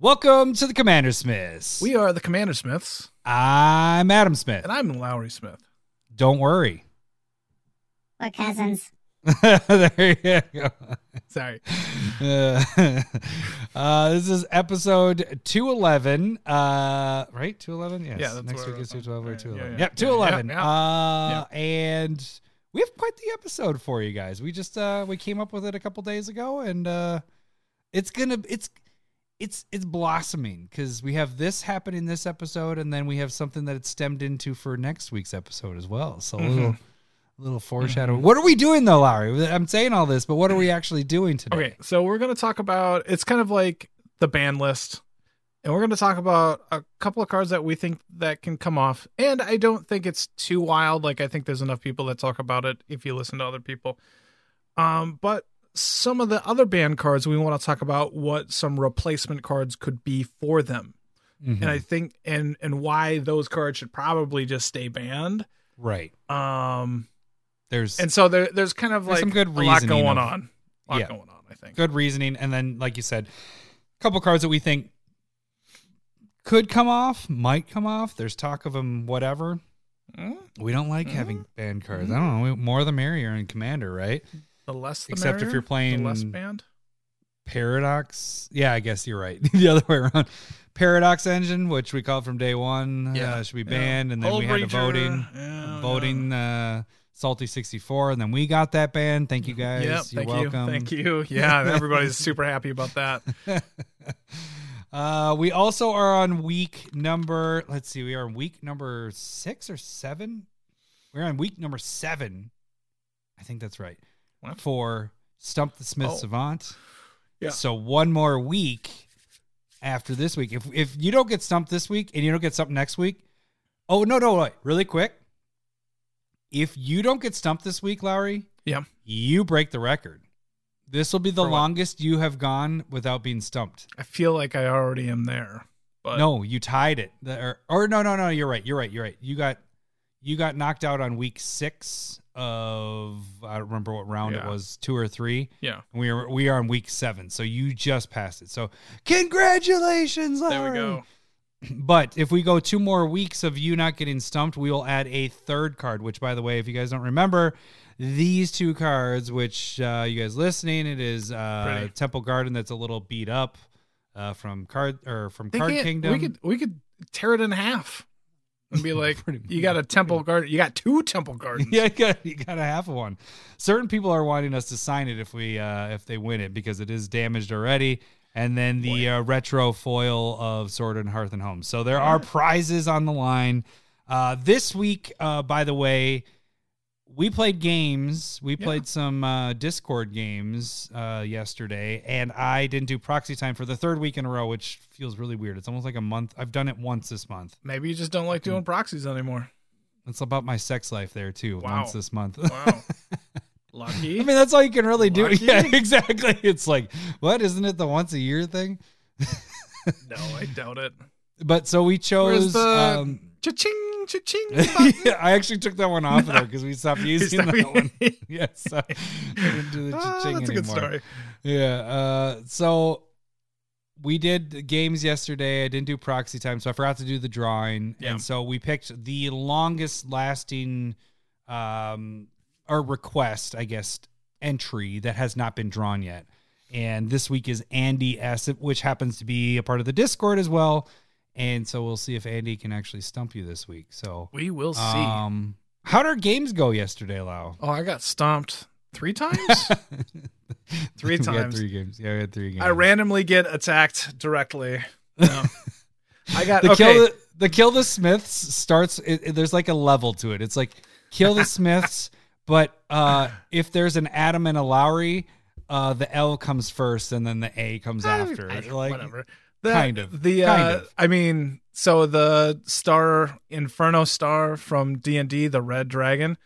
Welcome to the Commander Smiths. We are the Commander Smiths, I'm Adam Smith. and I'm Lowry Smith. Don't worry. We're cousins. there you go. Sorry. Uh, uh, this is episode 211. Uh, right? 211? Yes. Yeah, that's Next week is we're- 212 or 211. yeah, Yep, 211. Yeah, yeah. Uh, And we have quite the episode for you guys. We just uh, we came up with it a couple days ago, and uh, it's gonna it's it's it's blossoming because we have this happening this episode, and then we have something that it's stemmed into for next week's episode as well. So a little little foreshadowing. What are we doing though, Larry? I'm saying all this, but what are we actually doing today? Okay, so we're going to talk about it's kind of like the ban list. And we're going to talk about a couple of cards that we think that can come off. And I don't think it's too wild. Like I think there's enough people that talk about it if you listen to other people. Um, but some of the other ban cards we want to talk about what some replacement cards could be for them. Mhm. And I think and and why those cards should probably just stay banned. right. Um There's and so there there's kind of There's like some good a lot going of- on. A lot Yeah. going on, I think. good reasoning, and then like you said, a couple cards that we think could come off, might come off. There's talk of them, whatever. Mm, We don't like having banned cards. I don't know. More the merrier in Commander, right? The less the Except if you're playing- the less band. Paradox. Yeah, I guess you're right. the other way around. Paradox engine, which we called from day one, Yeah, uh, should be yeah. banned, and then Hull we had a voting, yeah, voting. Uh, Salty 64, and then we got that banned. Thank you guys. Yep, You're thank welcome. you, thank you. Yeah, everybody's super happy about that. uh, we also are on week number. Let's see, we are on week number six or seven. We're on week number seven. I think that's right. What? For Stump the Smith Oh. Savant. Yeah. So one more week after this week. If if you don't get stumped this week and you don't get stumped next week, oh no no wait, really quick. If you don't get stumped this week, Lowry, Yeah. you break the record. This will be the For what? longest you have gone without being stumped. I feel like I already am there. But no, you tied it. The- or, or no, no, no. You're right. You're right. You're right. You got you got knocked out on week six of I don't remember what round it was, two or three. yeah, We are we are on week seven, so you just passed it. So congratulations, there we go. But if we go two more weeks of you not getting stumped, we will add a third card. Which, by the way, if you guys don't remember, these two cards, which uh, you guys listening, it is uh, Temple Garden that's a little beat up uh, from card or from They Card Kingdom. We could we could tear it in half and be like, you got a temple garden, you got two temple gardens. yeah, you got, you got a half of one. Certain people are wanting us to sign it if we uh, if they win it because it is damaged already. And then the uh, retro foil of Sword and Hearth and Home. So there are prizes on the line. Uh, this week, uh, by the way, we played games. We Yeah. played some uh, Discord games uh, yesterday, and I didn't do proxy time for the third week in a row, which feels really weird. It's almost like a month. I've done it once this month. Maybe you just don't like doing proxies anymore. It's about my sex life there too. Wow. Once this month. Wow. Lucky. I mean, that's all you can really do. Lucky. Yeah, exactly. It's like, what? Isn't it the once a year thing? no, I doubt it. But so we chose. the Um, cha-ching, cha-ching? yeah, I actually took that one off of there because we stopped using stopped that one. Yes, so I didn't do the Ah, cha-ching that's a good anymore. story. Yeah. Uh, so we did games yesterday. I didn't do proxy time, so I forgot to do the drawing. Yeah. And so we picked the longest lasting um or request, I guess, entry that has not been drawn yet. And this week is Andy S, which happens to be a part of the Discord as well. And so we'll see if Andy can actually stump you this week. So We will see. um how did our games go yesterday, Lau? oh, I got stomped three times. Three We had times. three games. Yeah, we had three games. I randomly get attacked directly. No. I got the okay. kill the, the kill the Smiths starts. It, it- there's like a level to it. It's like kill the Smiths, but uh, if there's an Adam and a Lowry, uh, the L comes first and then the A comes after. I- like whatever. The, kind of. The uh, of. I mean, so the star Inferno star from D and D, the red dragon.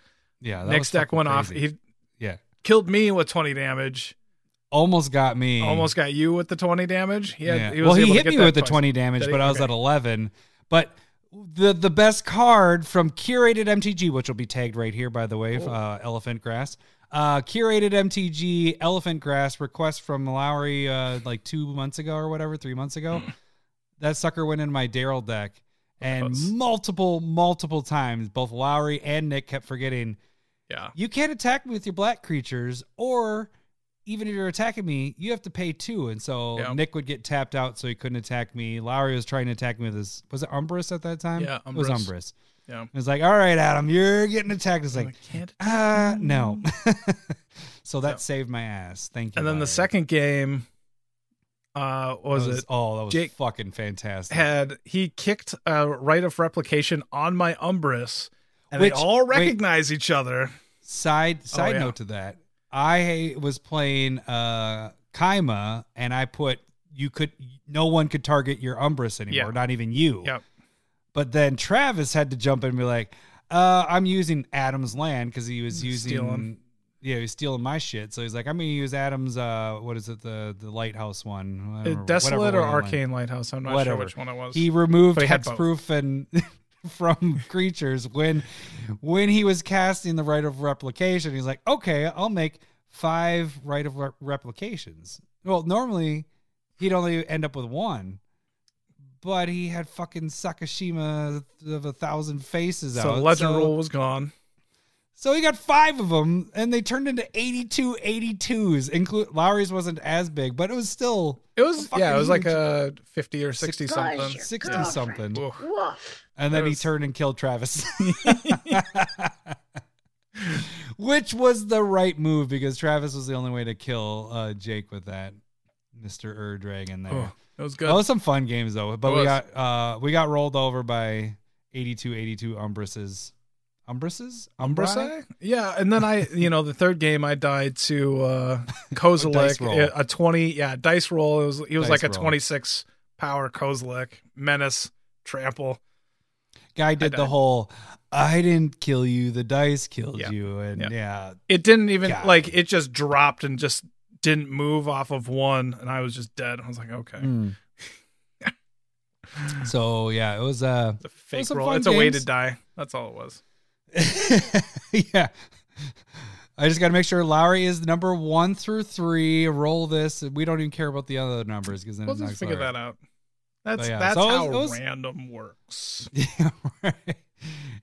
yeah, that next deck went off. He yeah, killed me with twenty damage. almost got me. Almost got you with the twenty damage. He had, Yeah. he was well, he hit me that with the 20 damage, but I was Okay. at 11. But the the best card from curated MTG, which will be tagged right here, by the way, Oh. uh, Elephant Grass. Uh, curated MTG Elephant Grass request from Lowry uh, like two months ago or whatever, three months ago. that sucker went in my Daryl deck, and multiple, multiple times, both Lowry and Nick kept forgetting Yeah. you can't attack me with your black creatures, or even if you're attacking me, you have to pay two. And so Yep. Nick would get tapped out, so he couldn't attack me. Lowry was trying to attack me with his was it Umbrus at that time? Yeah, it was Umbrus. Yeah. It was like, all right, Adam, you're getting attacked. It's like can't. uh, no. so that So- saved my ass. Thank you. And then the second game, uh, what was, it? Oh, that was Jake fucking fantastic. Had he kicked a Rite of Replication on my Umbrus, and Which- they all wait. recognize each other. Side side Oh, yeah. note to that, I was playing uh Kaima and I put you could no one could target your Umbrus anymore, Yeah. not even you. Yep. But then Travis had to jump in and be like, uh, I'm using Adam's land because he was using Stealing. yeah, he was stealing my shit. So he's like, I'm gonna use Adam's uh what is it, the the lighthouse one. Remember, Desolate or one he went. Arcane Lighthouse. I'm not Whatever. sure which one it was. He removed But he hexproof and from creatures when when he was casting the Rite of Replication. He's like, okay, I'll make five right of re- replications. Well, normally he'd only end up with one, but he had fucking Sakashima of a thousand faces so out. Legend so, legend Rule was gone. So he got five of them, and they turned into 82 82s. Include Lowry's wasn't as big, but it was still It was yeah, it was like a fifty or sixty something. Gosh, your 60 girlfriend. something. Oof. Woof. And then That he turned and killed Travis. Which was the right move because Travis was the only way to kill uh, Jake with that Mr. Ur Dragon there. Oh, it was good. That was some fun games though. But It we was. got uh we got rolled over by 82 82 Umbruses. Umbruses? Umbri? Umbrasai? Yeah, and then I, you know, the third game I died to uh Kozilek, a twenty, yeah, dice roll. It was he was Dice like a roll. twenty six power Kozilek, menace, trample. Guy did the whole I didn't kill you, the dice killed Yeah. you and Yeah. yeah. It didn't even God. like it just dropped and just didn't move off of one, and I was just dead. I was like, okay, Mm. so yeah, it was uh the fake some roll. fun It's a way to die. That's all it was. yeah. I just got to make sure Lowry is number one through three. Roll this. We don't even care about the other numbers because then We'll it just knocks figure Lowry. that out. That's yeah, that's so it was- how it was- random works. Yeah, right.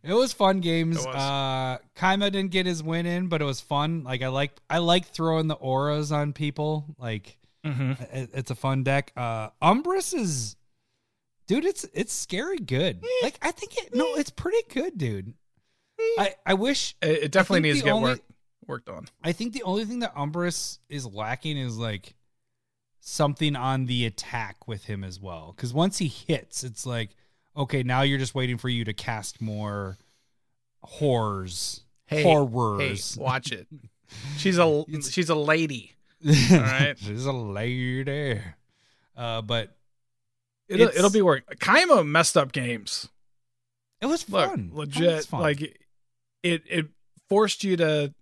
It was fun games. Was. Uh, Kaima didn't get his win in, but it was fun. Like I like I like throwing the auras on people. Like hmm it- it's a fun deck. Uh, Umbrus is, dude. It's it's scary good. Like I think it. No, it's pretty good, dude. I I wish It, it definitely needs to get only- worked worked on. I think the only thing that Umbrus is lacking is like something on the attack with him as well. Because once he hits, it's like, okay, now you're just waiting for you to cast more horrors, Hey, horrors. Hey, watch it. She's a she's a lady. All right. she's a lady. Uh, but It'll It's- it'll be work. Kaima messed up games. it was Look, fun. Was legit. fun. Like it it forced you to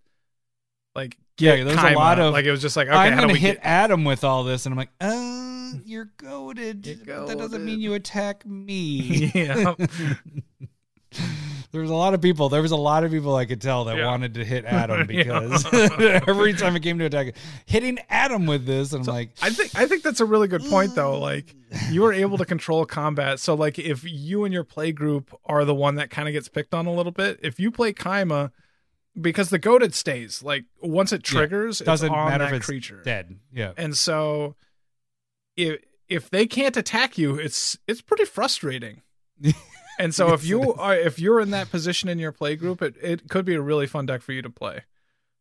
like Yeah, get there's a lot of, like it was just like okay, I'm gonna hit get Adam with all this, and I'm like, uh, you're goaded. That doesn't mean you attack me. Yeah. there was a lot of people. There was a lot of people I could tell that Yeah. wanted to hit Adam because every time it came to attack, hitting Adam with this, and I'm like, I think I think that's a really good point though. Like you were able to control combat. So like if you and your play group are the one that kind of gets picked on a little bit, if you play Kaima because the goaded stays, like once it Yeah. triggers, doesn't it's on matter that if it's creature. dead. Yeah, And so if if they can't attack you, it's it's pretty frustrating. and so if you are if you're in that position in your play group, it, it could be a really fun deck for you to play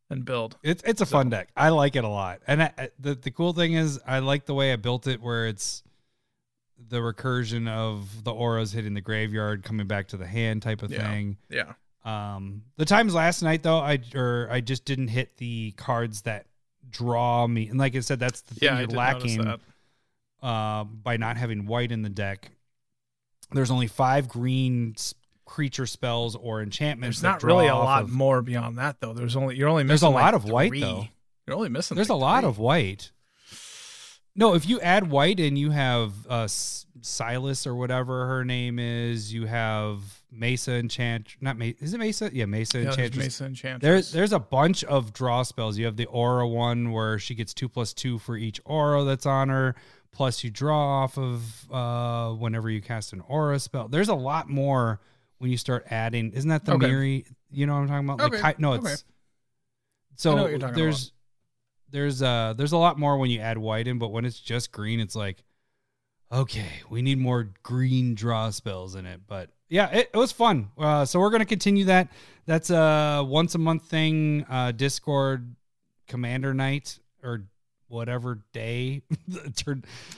and build. it's it's a fun deck. I like it a lot, and I- the the cool thing is, I like the way I built it, where it's the recursion of the auras hitting the graveyard, coming back to the hand type of Yeah. thing. Yeah. Um, the times last night though, I or I just didn't hit the cards that draw me, and like I said, that's the thing Yeah, you're lacking uh, by not having white in the deck. There's only five green creature spells or enchantments. There's not really a lot of- more beyond that though. There's only you're only There's a lot like of white, though. You're only missing. There's a like lot three. of white. No, if you add white in, you have uh, Silas or whatever her name is. You have Mesa enchant. Not Mesa. Is it Mesa? Yeah, Mesa Yeah, there's enchantress. Mesa Enchantress. There's there's a bunch of draw spells. You have the aura one where she gets two plus two for each aura that's on her. plus you draw off of uh whenever you cast an aura spell. There's a lot more when you start adding. Isn't that the Okay. Miri? You know what I'm talking about? Okay, Like no, it's okay. so I know what you're talking there's there's uh there's a lot more when you add white in, but when it's just green, it's like okay, we need more green draw spells in it. But yeah, it, it was fun. Uh, so we're gonna continue that. That's a once a month thing. Uh, Discord Commander Night or whatever day.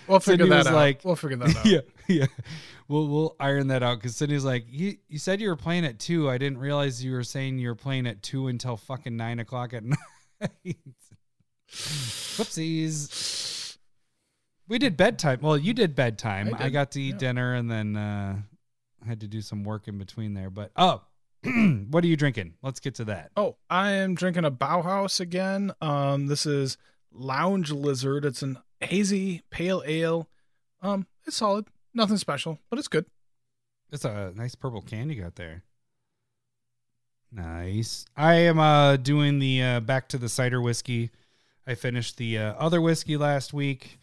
We'll figure Sydney that out. like- we'll figure that out. yeah, yeah. We'll we'll iron that out because Sydney's like, you you said you were playing at two. I didn't realize you were saying you were playing at two until fucking nine o'clock at night. Whoopsies. We did bedtime. Well, you did bedtime. I I, got to eat yeah. dinner and then uh had to do some work in between there. But oh, what are you drinking? Let's get to that. Oh, I am drinking a Bauhaus again. Um, this is Lounge Lizard. It's an hazy pale ale. Um, it's solid. Nothing special, but it's good. It's a nice purple can you got there. Nice. I am uh doing the uh back to the cider whiskey. I finished the uh, other whiskey last week.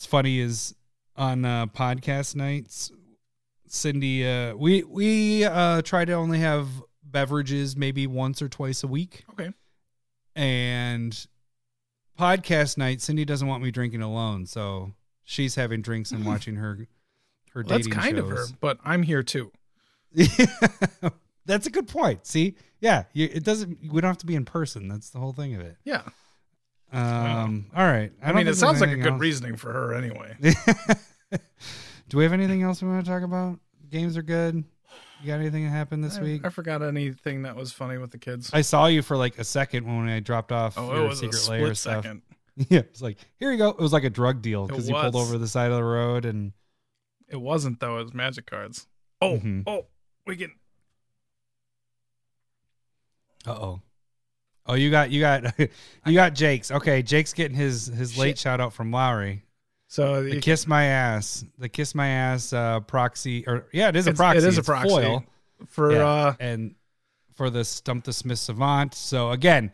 It's funny is on uh podcast nights Cindy uh we we uh try to only have beverages maybe once or twice a week Okay. and podcast night Cindy doesn't want me drinking alone so she's having drinks and watching her her Well, that's kind of her, but I'm here too. That's a good point. See, yeah, you, it doesn't. We don't have to be in person. That's the whole thing of it. Yeah. Um. All right. I, don't mean, it sounds like a good else. reasoning for her anyway. Do we have anything else we want to talk about? Games are good. You got anything that happened this I, week? I forgot anything that was funny with the kids. I saw you for like a second when I dropped off oh, your it was a secret layer stuff. second. Yeah, it's like here you go. It was like a drug deal because you pulled over the side of the road and It wasn't though. It was magic cards. Oh, Mhm. oh, we can. uh oh. Oh, you got you got you got Jake's. Okay, Jake's getting his his late Shit. shout out from Lowry. So The kiss my ass. The kiss my ass uh, proxy or yeah, it is a proxy. it is a proxy. foil. for Yeah. uh, and for the stump the Smith Savant. So again,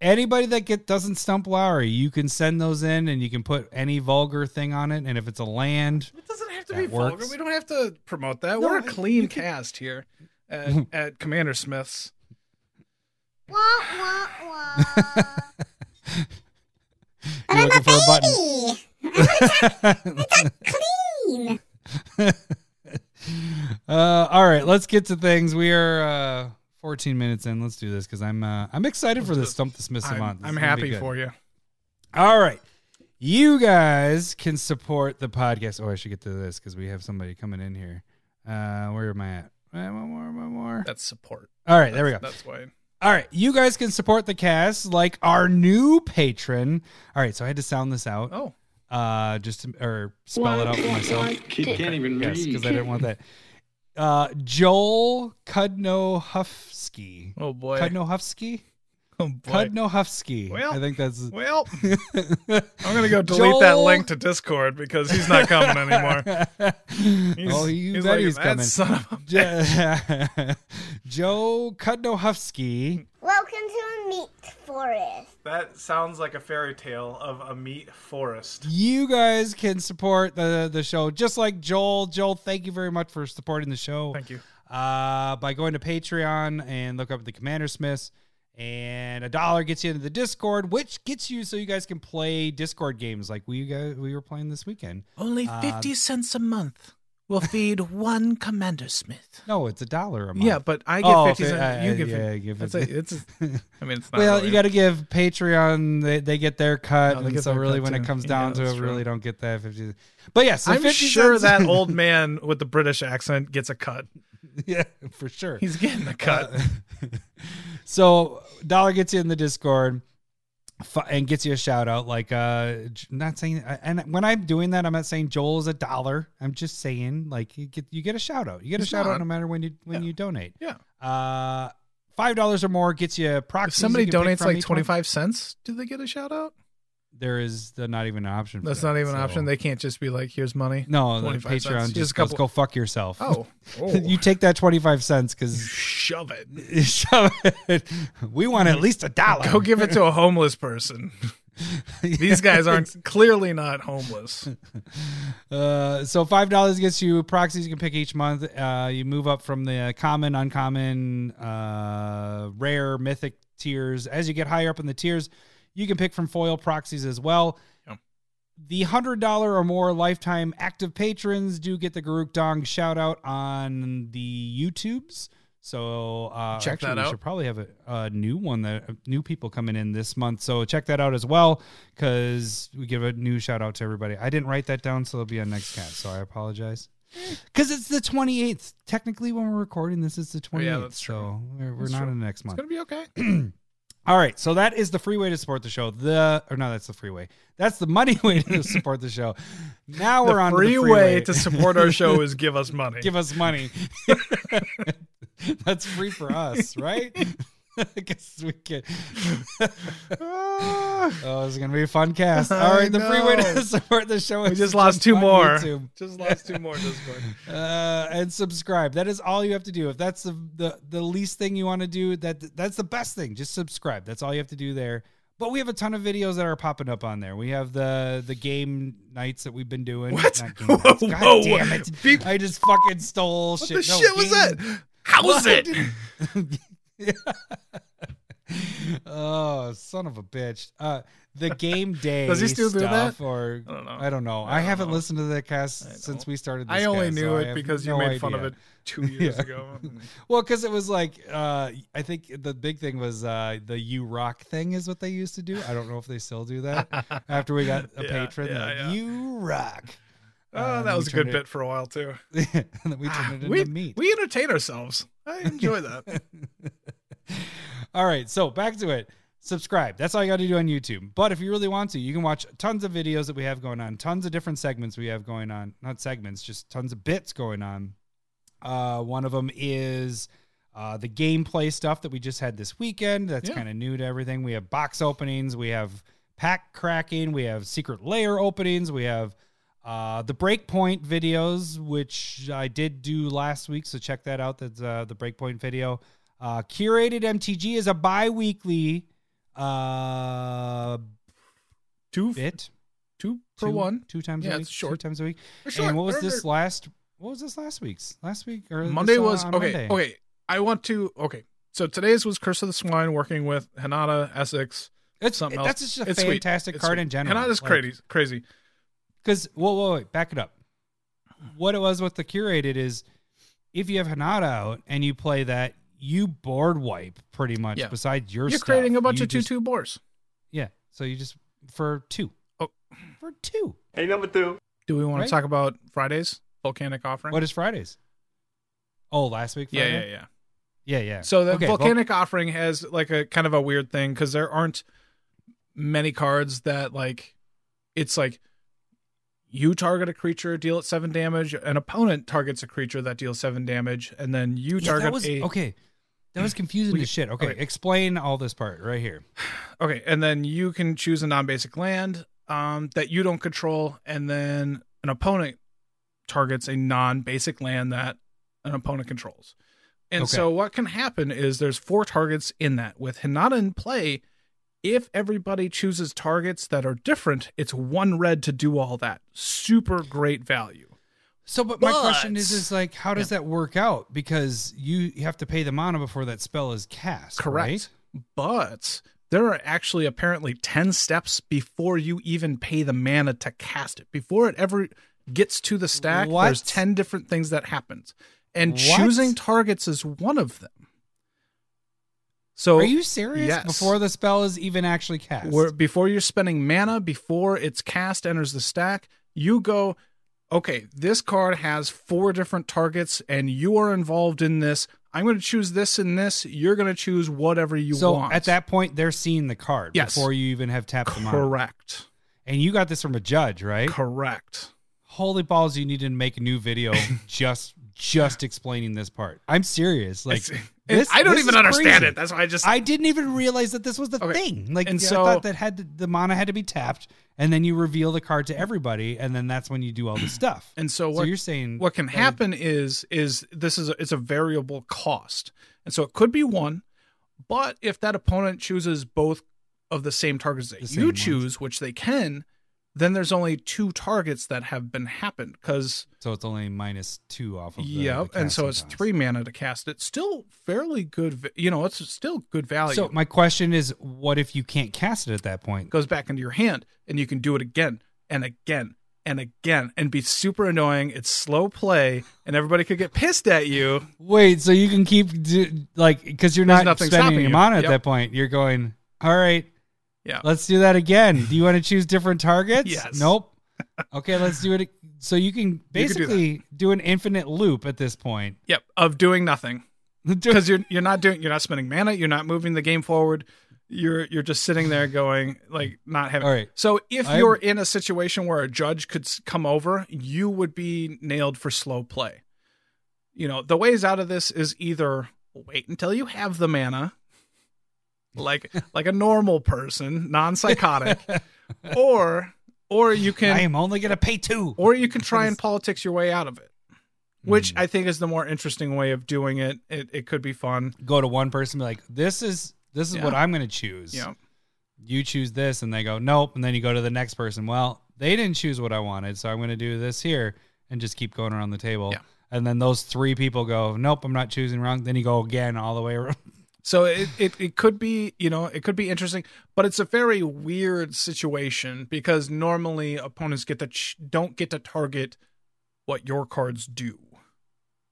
anybody that get doesn't stump Lowry, you can send those in and you can put any vulgar thing on it. And if it's a land, It doesn't have to be vulgar. We don't have to promote that. No, We're a clean cast here at, at Commander Smith's. Wah, wah, wah. you're looking for a button. Clean. Uh, all right, let's get to things. We are uh, 14 minutes in. Let's do this because I'm uh, I'm excited for this stump the Smith I'm, Savant. This I'm is gonna be happy for you. All right. You guys can support the podcast. Oh, I should get to this because we have somebody coming in here. Uh, where am I at? Uh, One more, one more. That's support. All right, there we go. That's why. All right, you guys can support the cast like our new patron. All right, so I had to sound this out, Oh, uh, just to, or spell it out for myself. Kid can't even Yes, read. because I didn't want that. Uh, Joel Kudnohufsky. oh boy. Kudnohufsky. oh boy. Well, I think that's. Well, I'm gonna go delete that link to Discord because he's not coming anymore. He's, oh, you he's bet like, he's "That coming. Son of a bitch." Joe Kudnohufsky. Welcome to a meat forest. That sounds like a fairy tale of a meat forest. You guys can support the the show just like Joel. Joel, thank you very much for supporting the show. Thank you. Uh, by going to Patreon and look up the Commander Smiths. And a dollar gets you into the Discord, which gets you so you guys can play Discord games like we guys we were playing this weekend. Only Uh, 50 cents a month will feed one Commander Smith. No, it's a dollar a month. Yeah, but I get Oh, 50 cents. uh, you uh, give yeah, it. give It's, it- a, it's a, I mean, it's not well, really- you got to give Patreon; they, they get their cut, they and so really, when it too. comes Yeah, down to it, true. really don't get that fifty. But yeah, so I'm sure cents- that old man with the British accent gets a cut. yeah, for sure. He's getting a cut. Uh, so dollar gets you in the Discord and gets you a shout out. Like, uh, not saying, and when I'm doing that, I'm not saying Joel is a dollar. I'm just saying, like, you get you get a shout out. You get a It's shout out no matter when you when Yeah. you donate. yeah. Uh, five dollars or more gets you If proxies. somebody you can pick donates like each 25 cents, do they get a shout out? There is the, not even an option. For That's that, not even an option. They can't just be like, here's money. no, the Patreon cents. just, Just goes, go fuck yourself. Oh. oh. you take that twenty five cents because shove it. shove it. we want at least a dollar. Go give it to a homeless person. These guys aren't clearly not homeless. Uh, so five dollars gets you proxies you can pick each month. Uh, you move up from the common, uncommon, uh, rare, mythic tiers. As you get higher up in the tiers, you can pick from foil proxies as well. Yep. The hundred dollar or more lifetime active patrons do get the Garuk Dong shout out on the YouTubes. So uh, Check actually, that we out. should probably have a, a new one that uh, new people coming in this month. So check that out as well because we give a new shout out to everybody. I didn't write that down, so it'll be on next cast. So I apologize. Because it's the 28th. Technically, when we're recording, this is the 28th. Oh, yeah, that's so we're, we're That's not true. in the next month. It's month. gonna be okay. All right, so that is the free way to support the show. The or no, that's the free way. That's the money way to support the show. Now we're the on free the free way to support our show is give us money. give us money. that's free for us, right? I guess we can. Oh, it's gonna be a fun cast. All right, the free way to support the show we just lost two more. YouTube. Just lost two more. Discord. uh, and subscribe. That is all you have to do. If that's the the, the least thing you want to do, that that's the best thing. Just subscribe. That's all you have to do there. But we have a ton of videos that are popping up on there. We have the the game nights that we've been doing. What? Whoa. God whoa, damn it! Beep. I just fucking stole What shit. What the No, shit was that? How's What? it? oh, son of a bitch. Uh the game day Does he still do that? or I don't know. I don't know. I, I don't haven't know. listened to that cast since we started this I only cast, knew so it because you no made fun of it two years Yeah. ago. Well, because it was like uh, I think the big thing was uh, the "you rock" thing is what they used to do. I don't know if they still do that after we got a Yeah, patron. yeah, like. You rock. Oh, Um, that was a good turned bit for a while too. and then we Ah, it into we, meat. we entertain ourselves. I enjoy that. All right, so back to it. Subscribe. That's all you got to do on YouTube. But if you really want to, you can watch tons of videos that we have going on, tons of different segments we have going on. Not segments, just tons of bits going on. Uh, one of them is uh, the gameplay stuff that we just had this weekend. That's Yeah. kind of new to everything. We have box openings, we have pack cracking, we have secret layer openings, we have uh, the breakpoint videos, which I did do last week. So check that out. That's uh, the breakpoint video. Uh, curated MTG is a bi-weekly uh, two, bit. two for Two- one. two times Yeah, a week. short. Two times a week. And what was this last? What was this last week's? Last week or Monday uh, was okay. Monday? Okay, I want to. Okay, so today's was Curse of the Swine, working with Hinata Essex. It's something it- else. that's just a It's fantastic It's card sweet. in general. Hinata's crazy. Crazy. Because whoa, whoa, wait, back it up. What it was with the curated is, if you have Hinata out and you play that, you board wipe pretty much. Yeah. Besides your You're stuff. creating a bunch You of two just- two boars. Yeah. So you just for two. Oh. for two. Hey, number two. Do we want Right. to talk about Friday's volcanic offering? What is Fridays? Oh, last week. yeah, Friday? yeah, yeah. yeah, yeah. So the Okay, Vol- volcanic offering has like a kind of a weird thing because there aren't many cards that like it's like you target a creature, deal it seven damage. An opponent targets a creature that deals seven damage, and then you Yeah, target that was a okay. That was confusing We- as shit. Okay, okay. explain all this part right here. okay, and then you can choose a non-basic land um, that you don't control, and then an opponent targets a non-basic land that an opponent controls. And Okay. so what can happen is there's four targets in that. With Hinata in play, if everybody chooses targets that are different, it's one red to do all that. Super great value. So, but my question is, is like, how does that work out? Because you have to pay the mana before that spell is cast. Correct. right? But there are actually apparently 10 steps before you even pay the mana to cast it. Before it ever gets to the stack, What? there's 10 different things that happens. And What? choosing targets is one of them. So Are you serious? Yes. Before the spell is even actually cast. where before you're spending mana, before its cast enters the stack, you go, okay, this card has four different targets and you are involved in this. I'm going to choose this and this. You're going to choose whatever you so want. at that point, they're seeing the card Yes. before you even have tapped the mana. correct. And you got this from a judge, right? Correct. Holy balls! You need to make a new video just just explaining this part. I'm serious. Like It's- this, I don't even understand crazy. it. That's why I just I didn't even realize that this was the Okay. thing. Like, And I thought that had to, the mana had to be tapped, and then you reveal the card to everybody, and then that's when you do all the stuff. and so so what you're saying what can happen is is this is a, it's a variable cost. And so it could be one, but if that opponent chooses both of the same targets that you ones. choose, which they can, then there's only two targets that have been happened because So it's only minus two off of the, yeah, the and so it's cost. three mana to cast it. Still fairly good, you know, it's still good value. So my question is, what if you can't cast it at that point? goes back into your hand and you can do it again and again and again and be super annoying. It's slow play and everybody could get pissed at you. Wait, so you can keep do, like because you're not spending your mana at that point. You're going, all right, Yeah. let's do that again. Do you want to choose different targets? Yes. Nope. Okay, let's do it. So you can You could do basically do, an infinite loop at this point. Yep. Of doing nothing. Because you're you're not doing you're not spending mana, you're not moving the game forward. You're you're just sitting there going like not having All right. So if I'm- you're in a situation where a judge could come over, you would be nailed for slow play. You know, the ways out of this is either wait until you have the mana, like like a normal person, non-psychotic, or or you can I am only gonna pay two. or you can try and politics your way out of it. Which Hmm. I think is the more interesting way of doing it. It it could be fun. Go to one person, be like, "This is this is Yeah. what I'm gonna choose." Yeah. you choose this and they go nope and then you go to the next person well they didn't choose what i wanted so i'm going to do this here and just keep going around the table Yeah. and then those three people go nope i'm not choosing wrong then you go again all the way around So it, it, it could be, you know, it could be interesting, but it's a very weird situation because normally opponents get to ch- don't get to target what your cards do.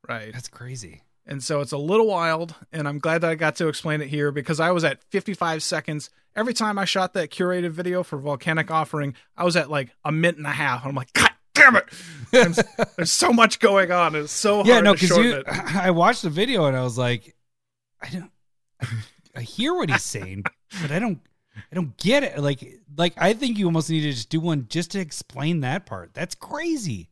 Right. that's crazy And so it's a little wild, and I'm glad that I got to explain it here because I was at 55 seconds. Every time I shot that curated video for Volcanic Offering, I was at like a minute and a half. I'm like, God damn it! There's, so much going on. It's so hard yeah no to because you it. i watched the video and i was like i don't i hear what he's saying but i don't i don't get it like like i think you almost need to just do one just to explain that part that's crazy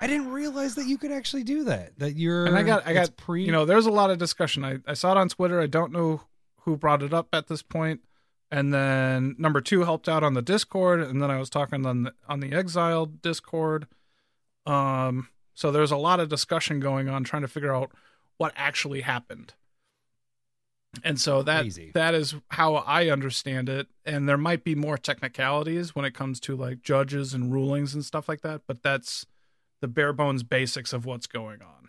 i didn't realize that you could actually do that that you're And I got, I got, pre you know, there's a lot of discussion. I, I saw it on Twitter. I don't know who brought it up at this point. And then number two helped out on the Discord, and then I was talking on the on the Exiled Discord. Um, so there's a lot of discussion going on trying to figure out what actually happened. And so that Crazy. that is how I understand it. And there might be more technicalities when it comes to like judges and rulings and stuff like that, but that's the bare bones basics of what's going on.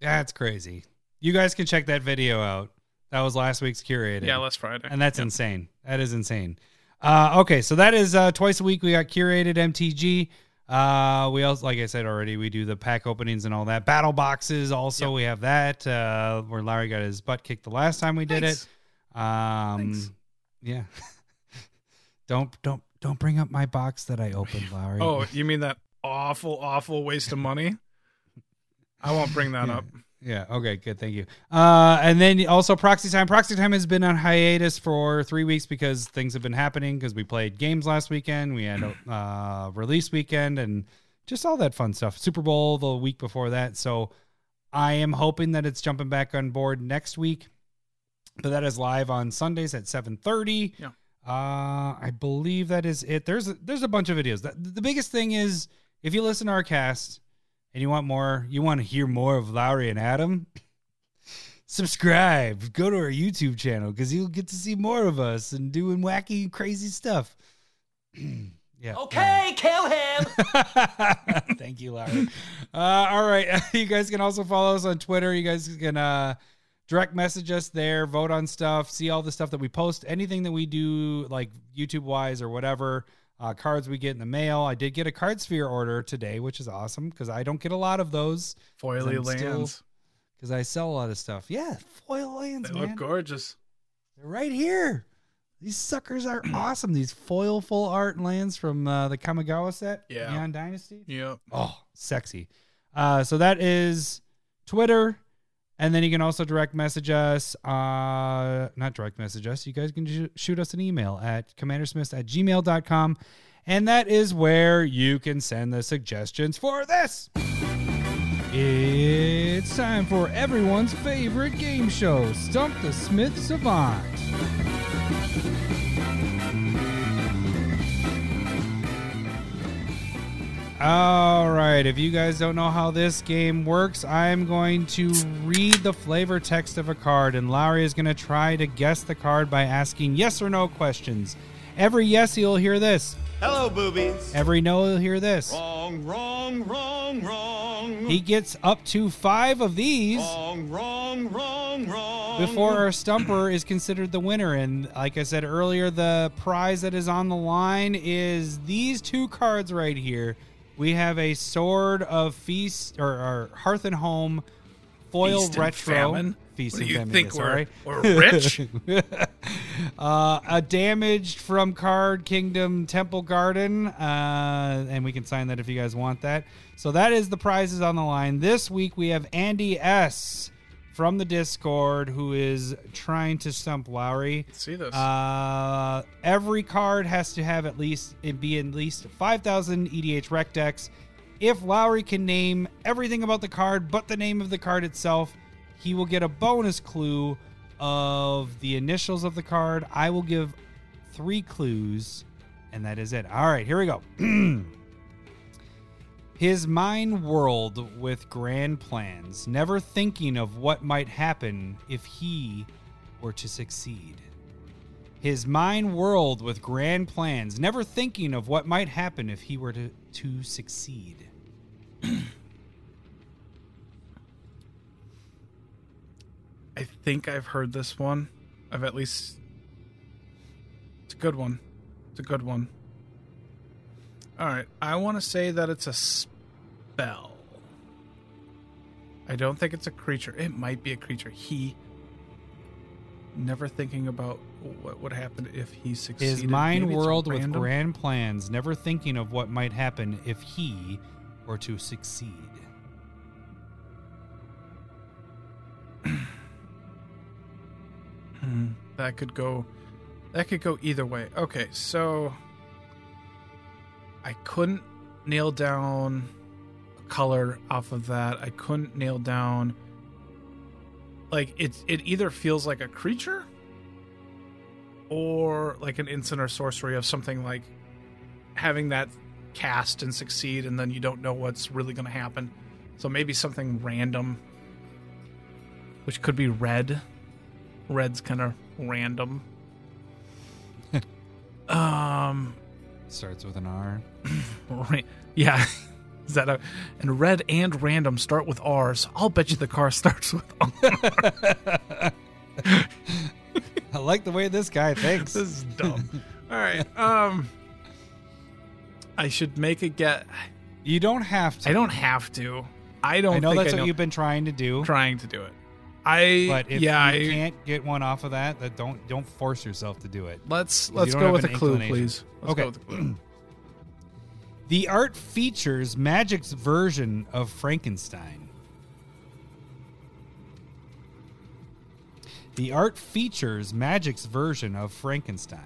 That's crazy. You guys can check that video out. That was last week's curated. Yeah, last Friday. and that's Yep. insane. That is insane. Uh, okay, so that is uh, twice a week. We got curated MTG. Uh, we also, like I said already, we do the pack openings and all that. Battle boxes. Also, we have that uh, where Larry got his butt kicked the last time we did Thanks. it. Um, Thanks. yeah. don't don't don't bring up my box that I opened, Larry. Oh, you mean that awful, awful waste of money? I won't bring that Yeah. up. Yeah. Okay. Good. Thank you. Uh, and then also Proxy Time. Proxy Time has been on hiatus for three weeks because things have been happening. Because we played games last weekend, we had a uh, release weekend, and just all that fun stuff. Super Bowl the week before that. So I am hoping that it's jumping back on board next week. But that is live on Sundays at seven thirty. Yeah. Uh, I believe that is it. There's a, there's a bunch of videos. The, the biggest thing is if you listen to our cast and you want more, you want to hear more of Lowry and Adam, subscribe. Go to our YouTube channel because you'll get to see more of us and doing wacky, crazy stuff. yeah. Okay, kill him. Thank you, Larry. Uh, all right. You guys can also follow us on Twitter. You guys can uh, direct message us there, vote on stuff, see all the stuff that we post, anything that we do, like YouTube wise or whatever. Uh, cards we get in the mail. I did get a card sphere order today, which is awesome because I don't get a lot of those Foily lands. because I sell a lot of stuff. Yeah, foil lands, They man. look gorgeous. They're right here. These suckers are awesome. These foil full art lands from uh, the Kamigawa set, Yeah. Neon Dynasty. Yep. Oh, sexy. Uh, so that is Twitter. And then you can also direct message us. Uh, not direct message us. You guys can sh- shoot us an email at commandersmiths at gmail.com. And that is where you can send the suggestions for this. It's time for everyone's favorite game show, Stump the Smith Savant. All right. If you guys don't know how this game works, I'm going to read the flavor text of a card, and Lowry is going to try to guess the card by asking yes or no questions. Every yes, you'll hear this. Hello, boobies. Every no, you'll hear this. Wrong, wrong, wrong, wrong. He gets up to five of these Wrong, wrong, wrong, wrong. before our stumper is considered the winner. And like I said earlier, the prize that is on the line is these two cards right here. We have a Sword of Feast or, or Hearth and Home foil Feast retro. famine? Feast What do you think we're- sorry. we're rich? uh, a damaged from Card Kingdom Temple Garden, uh, and we can sign that if you guys want that. So that is the prizes on the line. This week we have Andy S from the Discord who is trying to stump Lowry. See this? Uh, every card has to have at least it be at least 5,000 EDH rec decks. If Lowry can name everything about the card but the name of the card itself, he will get a bonus clue of the initials of the card. I will give three clues, and that is it. All right, here we go. His mind whirled with grand plans, never thinking of what might happen if he were to succeed. His mind whirled with grand plans, never thinking of what might happen if he were to, to succeed. I think I've heard this one. I've at least. It's a good one. It's a good one. All right. I want to say that it's a spell. I don't think it's a creature. It might be a creature. He. Never thinking about what would happen if he succeeded. His mind whirled with grand plans, never thinking of what might happen if he were to succeed. Hmm, that could go that could go either way. Okay, so I couldn't nail down a color off of that. I couldn't nail down like it it either feels like a creature or like an instant or sorcery of something like having that cast and succeed and then you don't know what's really going to happen. So maybe something random which could be red red's kind of random. um, Starts with an R. yeah, is that a and red and random start with R's? I'll bet you the car starts with R. I like the way this guy thinks. this is dumb. All right, um, I should make a get. You don't have to. I don't have to. I don't. I know think that's what know, you've been trying to do. trying to do it. I But if yeah. you I, can't get one off of that, that don't don't force yourself to do it. let's let's go with a clue, please. Let's Okay. go with a clue. The art features Magic's version of Frankenstein. The art features Magic's version of Frankenstein.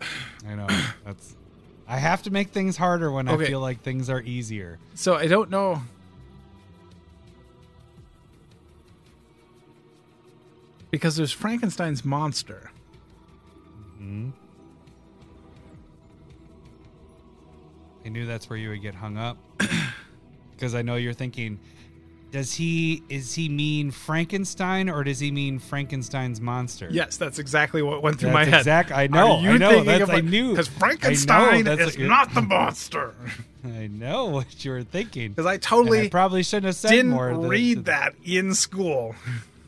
I know. That's I have to make things harder when Okay. I feel like things are easier. So I don't know. Because there's Frankenstein's monster. Mm-hmm. I knew that's where you would get hung up. Because I know you're thinking, does he is he mean Frankenstein or does he mean Frankenstein's monster? Yes, that's exactly what went through That's my head. exact- I know, I know, that's- I knew. Because I know, Frankenstein is not the monster. I know what you were thinking. Because I totally I probably shouldn't have said didn't more. than- read that in school.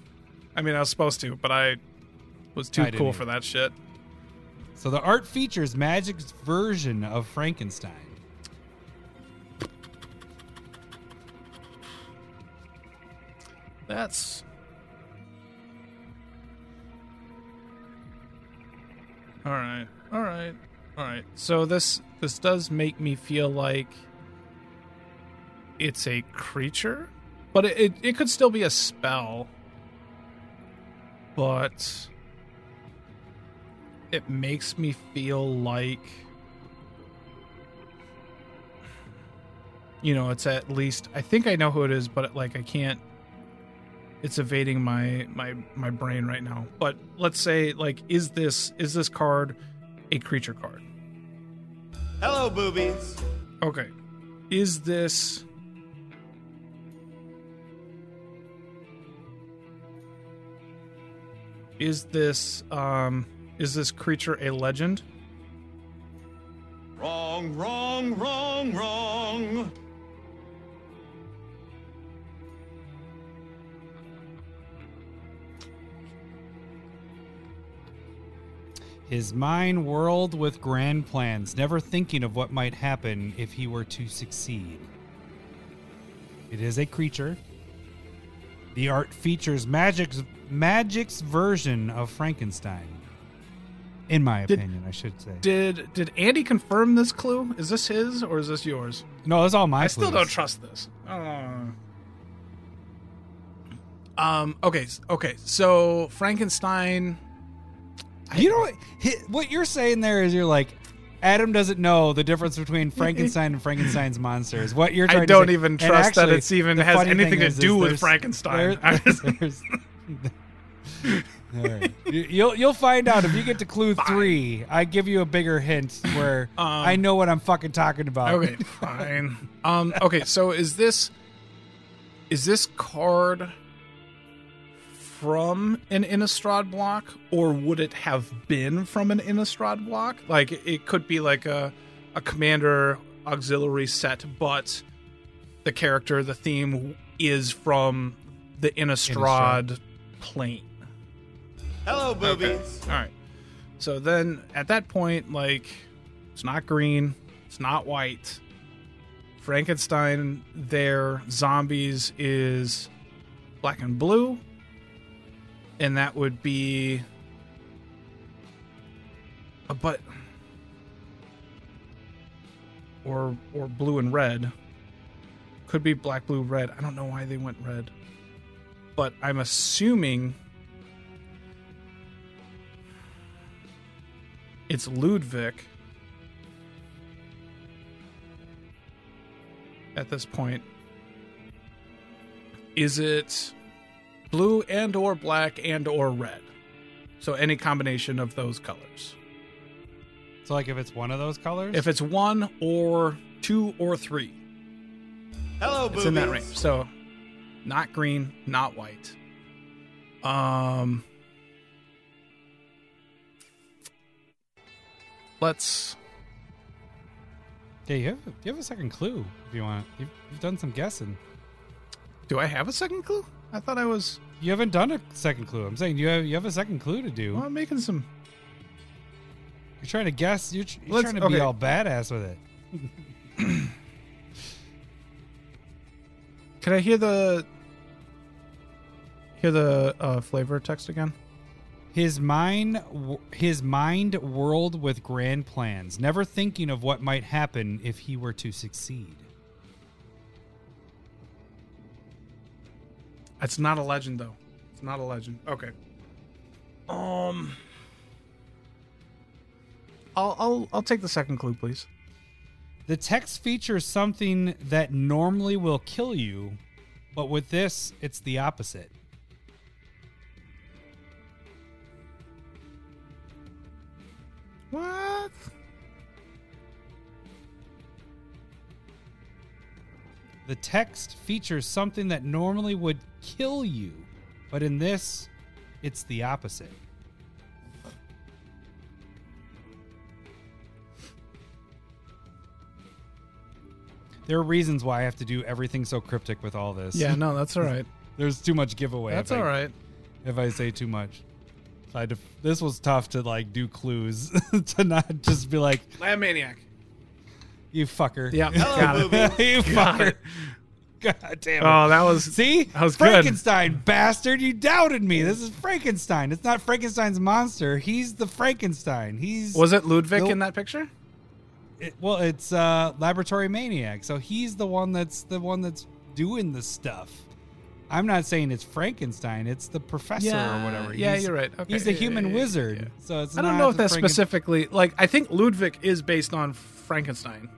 I mean, I was supposed to, but I was too I cool for that shit. So the art features Magic's version of Frankenstein. That's all right. All right. All right. So this this does make me feel like it's a creature, but it it, it could still be a spell. But it makes me feel like you know, it's at least I think I know who it is, but like I can't it's evading my my my brain right now. But let's say like is this is this card a creature card? Hello, boobies. Okay. Is this Is this um is this creature a legend? Wrong, wrong, wrong, wrong. His mind whirled with grand plans, never thinking of what might happen if he were to succeed. It is a creature. The art features magic's magic's version of Frankenstein. In my Did- opinion, I should say. Did did Andy confirm this clue? Is this his or is this yours? no, it's all my I still don't trust this. Uh. Um. Okay. Okay. So Frankenstein. You know what? What you're saying there is you're like, Adam doesn't know the difference between Frankenstein and Frankenstein's monsters. What you're trying I to don't say- even trust that it's even has anything thing to is- do is with Frankenstein. there- there's- All right. You- You'll you'll find out if you get to clue three. I give you a bigger hint where Um, I know what I'm fucking talking about. Okay, fine. um, okay, so is this is this card from an Innistrad block, or would it have been from an Innistrad block? Like it could be like a a commander auxiliary set, but the character, the theme is from the Innistrad plane. Hello, boobies. All right. So then at that point, like, it's not green, it's not white. Frankenstein, their zombies is black and blue. And that would be. A but. Or, or blue and red. Could be black, blue, red. I don't know why they went red. But I'm assuming it's Ludwig at this point. Is it blue and or black and or red? So any combination of those colors. So like if it's one of those colors, If it's one or two or three, Hello, it's in that range. So not green, not white. Um Let's yeah, you have you have a second clue if you want. You've, you've done some guessing. Do I have a second clue? I thought I was You haven't done a second clue. I'm saying you have you have a second clue to do. well, I'm making some You're trying to guess. You're, you're Let's- trying to be okay. all badass with it. Can I hear the hear the uh, flavor text again? His mind, w- his mind whirled with grand plans, never thinking of what might happen if he were to succeed. It's not a legend though. It's not a legend. Okay. Um I'll I'll I'll take the second clue, please. The text features something that normally will kill you, but with this, it's the opposite. What? The text features something that normally would kill you, but in this, it's the opposite. There are reasons why I have to do everything so cryptic with all this. Yeah, no, that's all right. There's too much giveaway. that's I- all right. If I say too much. So I def- this was tough to like do clues to not just be like Lab Maniac. You fucker. Yeah, Hello, you Got fucker. it. God damn it. Oh, that was See? that was good. Frankenstein, bastard. You doubted me. This is Frankenstein. It's not Frankenstein's monster. He's the Frankenstein. He's Was it Ludwig Nope. in that picture? it- well, it's uh laboratory maniac. So he's the one that's the one that's doing the stuff. I'm not saying it's Frankenstein. It's the professor or whatever. yeah, He's- you're right. Okay, He's a yeah, human yeah, yeah, wizard. yeah. So it's I don't not know if the that's Franken- specifically like I think Ludwig is based on Frankenstein.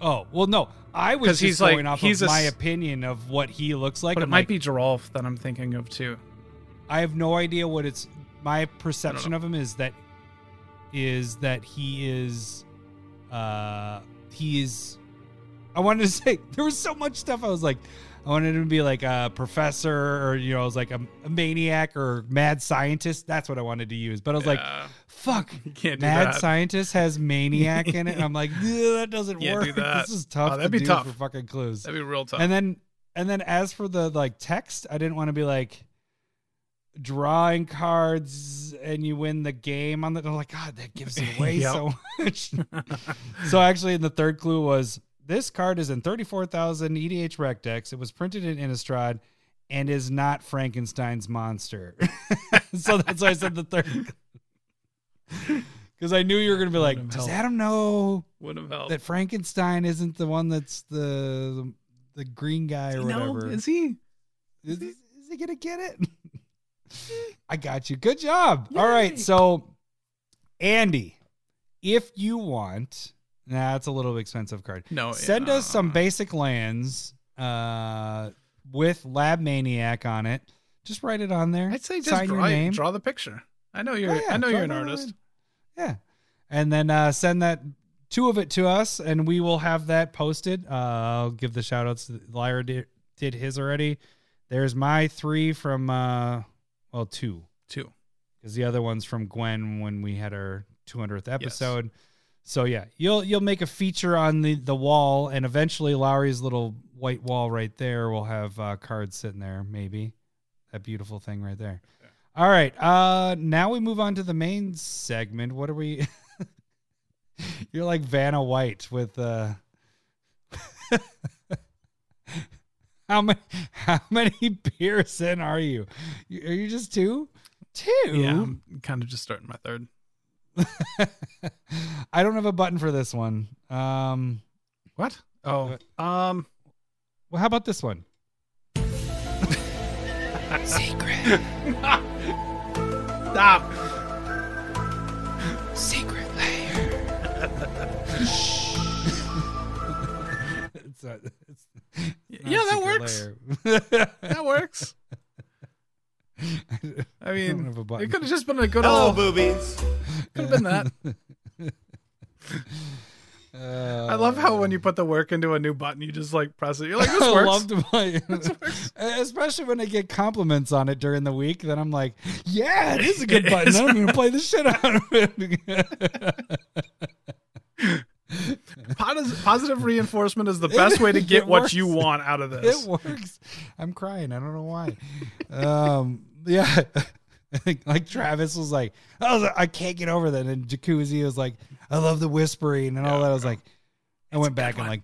Oh well, no, I was just he's like- going off he's of a my opinion of what he looks like. but it I'm might like, be Geralf that I'm thinking of too. I have no idea what it's. My perception of him is that is that he is, uh, he is. I wanted to say there was so much stuff. I was like, I wanted him to be like a professor, or you know, I was like a, a maniac or mad scientist. That's what I wanted to use. But I was like, Yeah, fuck, you can't do mad that. scientist has maniac in it. And I'm like, that doesn't Can't do work. that. This is tough. Oh, that'd to be do tough. for fucking clues. That'd be real tough. And then and then as for the like text, I didn't want to be like drawing cards and you win the game on the I'm like God, that gives it away Yep. so much. so actually the third clue was this card is in 34,000 EDHREC decks. It was printed in Innistrad and is not Frankenstein's monster. so that's why I said the third. Because I knew you were going to be like, does help. Adam know would have helped. that Frankenstein isn't the one that's the the green guy or no, whatever. is he? Is, he- is he gonna get it? I got you. Good job. All right, so Andy, if you want, nah, it's a little expensive card. No. Send yeah. us some basic lands uh, with Lab Maniac on it. Just write it on there. I'd say just sign draw, your name. draw the picture. I know you're. Oh, yeah, I know you're an artist. Yeah. And then uh, send that two of it to us, and we will have that posted. Uh, I'll give the shout outs. Lyra did, did his already. There's my three from, uh, well, two, Two. because the other one's from Gwen when we had our 200th episode. So yeah, you'll you'll make a feature on the the wall, and eventually Lowry's little white wall right there will have uh, cards sitting there. Maybe that beautiful thing right there. All right, uh, now we move on to the main segment. What are we? You're like Vanna White with uh. how many how many beers in are you? You- Are you just two? Two. Yeah, I'm kind of just starting my third. I don't have a button for this one. Um, What? Oh, um, well, how about this one? Secret, stop. secret Lair. it's a, it's not Yeah, that works. That works. I mean, have a button. it could have just been a good Hello, old. boobies. Could have been that. Uh, I love how when you put the work into a new button, you just like press it. You're like, this I works. love to play, it. especially when I get compliments on it during the week. Then I'm like, "Yeah, it is a good It button. is. I'm to play the shit out of it." Positive reinforcement is the best way to get what you want out of this. it works. I'm crying. I don't know why. um, yeah, I like Travis was like, "I was, I can't get over that." And Jacuzzi was like, "I love the whispering and all that." I was like, I went back and like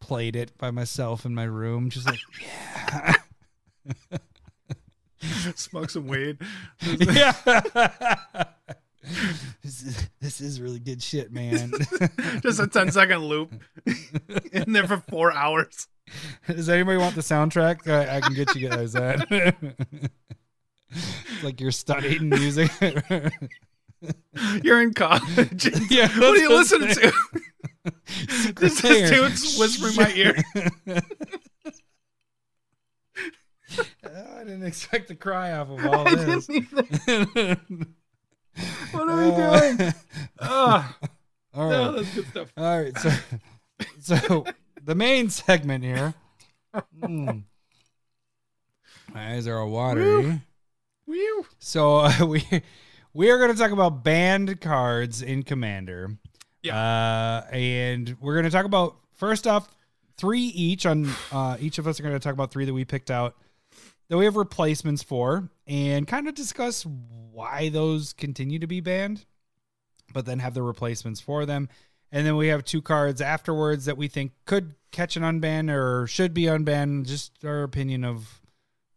played it by myself in my room, just like, yeah. Smoke some weed. yeah. this, is, this is really good shit, man. just a 10 second loop in there for four hours. Does anybody want the soundtrack? I, I can get you guys that. It's like you're studying music. You're in college. yeah, what are you listening to? This this dude's whispering my ear. Oh, I didn't expect to cry off of all I this. What are we Uh, doing? Ugh. all no, right. that's good stuff. All right, so so the main segment here. Mm. My eyes are all watery. So uh, we we are going to talk about banned cards in Commander. Yeah. Uh, and we're going to talk about first off three each on uh, each of us are going to talk about three that we picked out that we have replacements for and kind of discuss why those continue to be banned but then have the replacements for them and then we have two cards afterwards that we think could catch an unban or should be unbanned just our opinion of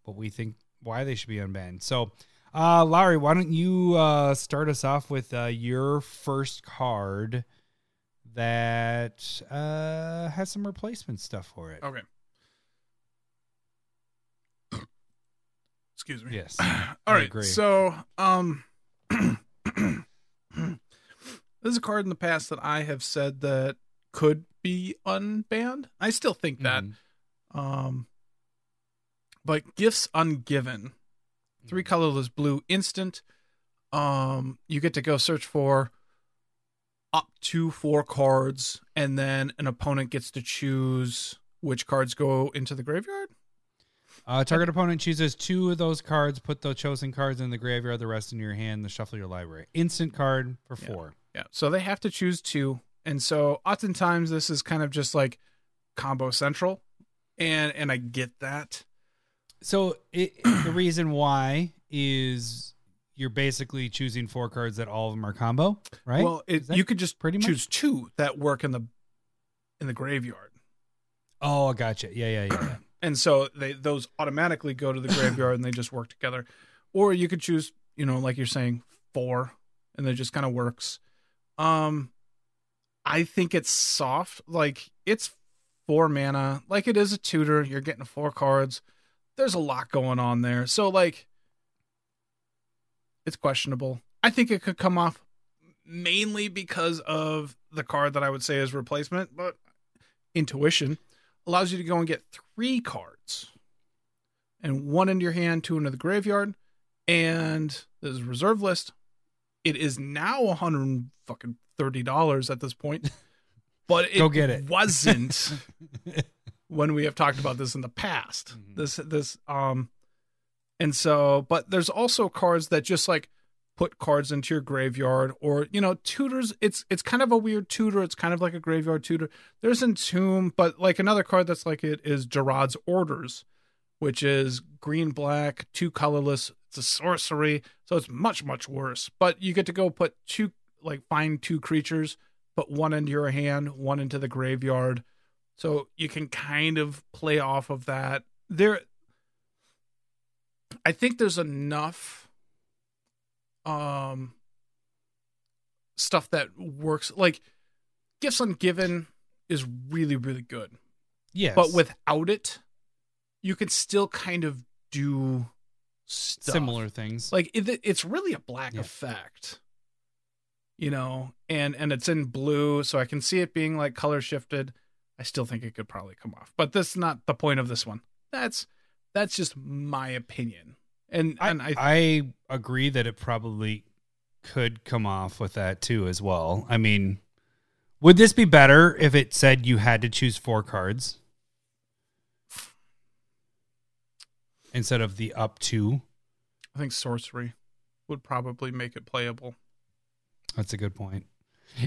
what we think why they should be unbanned so uh Larry, why don't you uh start us off with uh your first card that uh has some replacement stuff for it. Okay. Excuse me. Yes. All right. agree. So, um, this is a card in the past that I have said that could be unbanned. I still think that. Mhm. Um, but gifts ungiven, three colorless blue instant. Um, you get to go search for up to four cards, and then an opponent gets to choose which cards go into the graveyard. Uh, target opponent chooses two of those cards. Put the chosen cards in the graveyard. The rest in your hand. The shuffle your library. Instant card for Yeah. four. Yeah, so they have to choose two, and so oftentimes this is kind of just like combo central, and and I get that. So it, the reason why is you're basically choosing four cards that all of them are combo, right? Well, it, you could just pretty much? choose two that work in the in the graveyard. Oh, I gotcha. Yeah, yeah, yeah. yeah. and so they those automatically go to the graveyard and they just work together or you could choose you know like you're saying four and it just kind of works um i think it's soft like it's four mana like it is a tutor you're getting four cards there's a lot going on there so like it's questionable i think it could come off mainly because of the card that i would say is replacement but intuition allows you to go and get three cards and one into your hand, two into the graveyard, and there's a reserve list. It is now a hundred fucking thirty dollars at this point, but it Go get it. wasn't when we have talked about this in the past. Mhm. This this um, and so, but there's also cards that just like put cards into your graveyard or you know tutors it's it's kind of a weird tutor it's kind of like a graveyard tutor there's entomb but like another card that's like it is Jarad's Orders which is green black two colorless it's a sorcery so it's much much worse but you get to go put two like find two creatures put one into your hand one into the graveyard so you can kind of play off of that there i think there's enough um stuff that works like gifts ungiven is really really good yes, but without it you can still kind of do stuff. similar things. like it, it's really a black Yeah. effect you know and and it's in blue so i can see it being like color shifted i still think it could probably come off but that's not the point of this one that's that's just my opinion and I, and i I agree that it probably could come off with that too as well. I mean, would this be better if it said you had to choose four cards instead of the up to? I think sorcery would probably make it playable. That's a good point.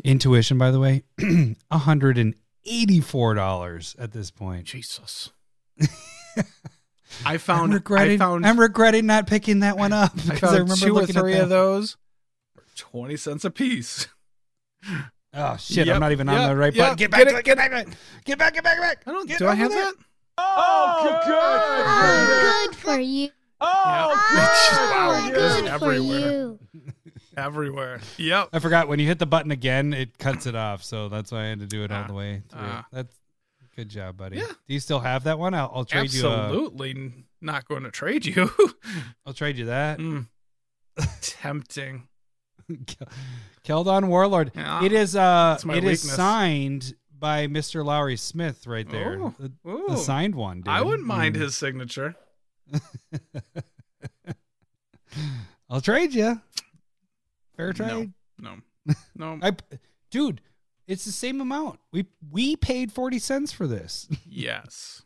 Intuition, by the way, hundred and eighty-four dollars at this point. Jesus. I I'm found regretting. I found I'm regretting not picking that one up I because found I, remember two or looking at three that. of those for twenty cents a piece. Oh shit! Yep, I'm not even on the right yep, button. Get back get to it, it! Get back to it! Get back! Get back! Get back! I don't. Get do I have there. that? Oh, good. Oh, good for you. Oh, Wow, Oh, it is good for everywhere. you. Everywhere. Yep. I forgot when you hit the button again, it cuts it off. So that's why I had to do it all Ah, the way through. ah. That's good job, buddy. Yeah. Do you still have that one? I'll, I'll trade you. Absolutely not going to trade you. I'll trade you that. Mm. Tempting. Keldon Warlord. Yeah. It is. Uh, it is weakness. signed by Mr. Lowry Smith right there. Oh, the, ooh. the signed one. Dude. I wouldn't mind Mm. his signature. I'll trade you. Fair No. trade. No. No. I, dude, it's the same amount. We we paid forty cents for this. yes.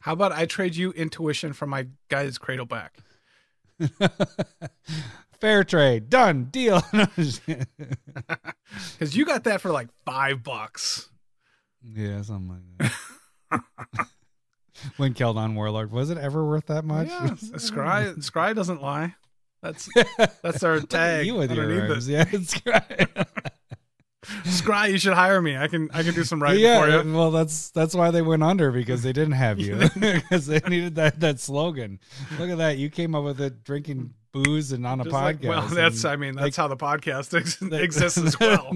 How about I trade you intuition for my Gaea's cradle back? Fair trade. Done. Deal. Because you got that for like five bucks. yeah, something like that. when Keldon Warlord was it ever worth that much? Yeah. Scrye Scrye doesn't lie. That's that's our tag. you with your rhymes. it. Yeah, it's great. Scrye, you should hire me. I can I can do some writing yeah, for you. well, that's that's why they went under because they didn't have you because they needed that that slogan. Look at that, you came up with it drinking booze and on a Just like- podcast. well, that's I mean they- that's how the podcast ex- they- exists as well.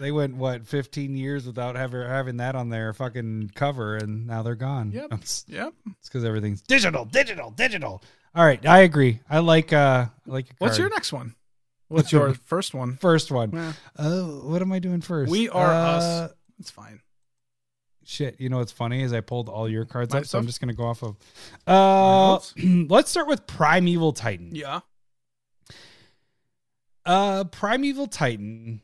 they went what 15 years without ever having that on their fucking cover, and now they're gone. Yep. It's Yep. because everything's digital, digital, digital. All right, I agree. I like uh, I like. Your What's your next one? What's your first one? First one. Yeah, Oh, what am I doing first? We are Uh, us. It's fine. Shit, you know what's funny is I pulled all your cards My up, so I'm just gonna go off of. Uh, let's start with Primeval Titan. Yeah. Uh, Primeval Titan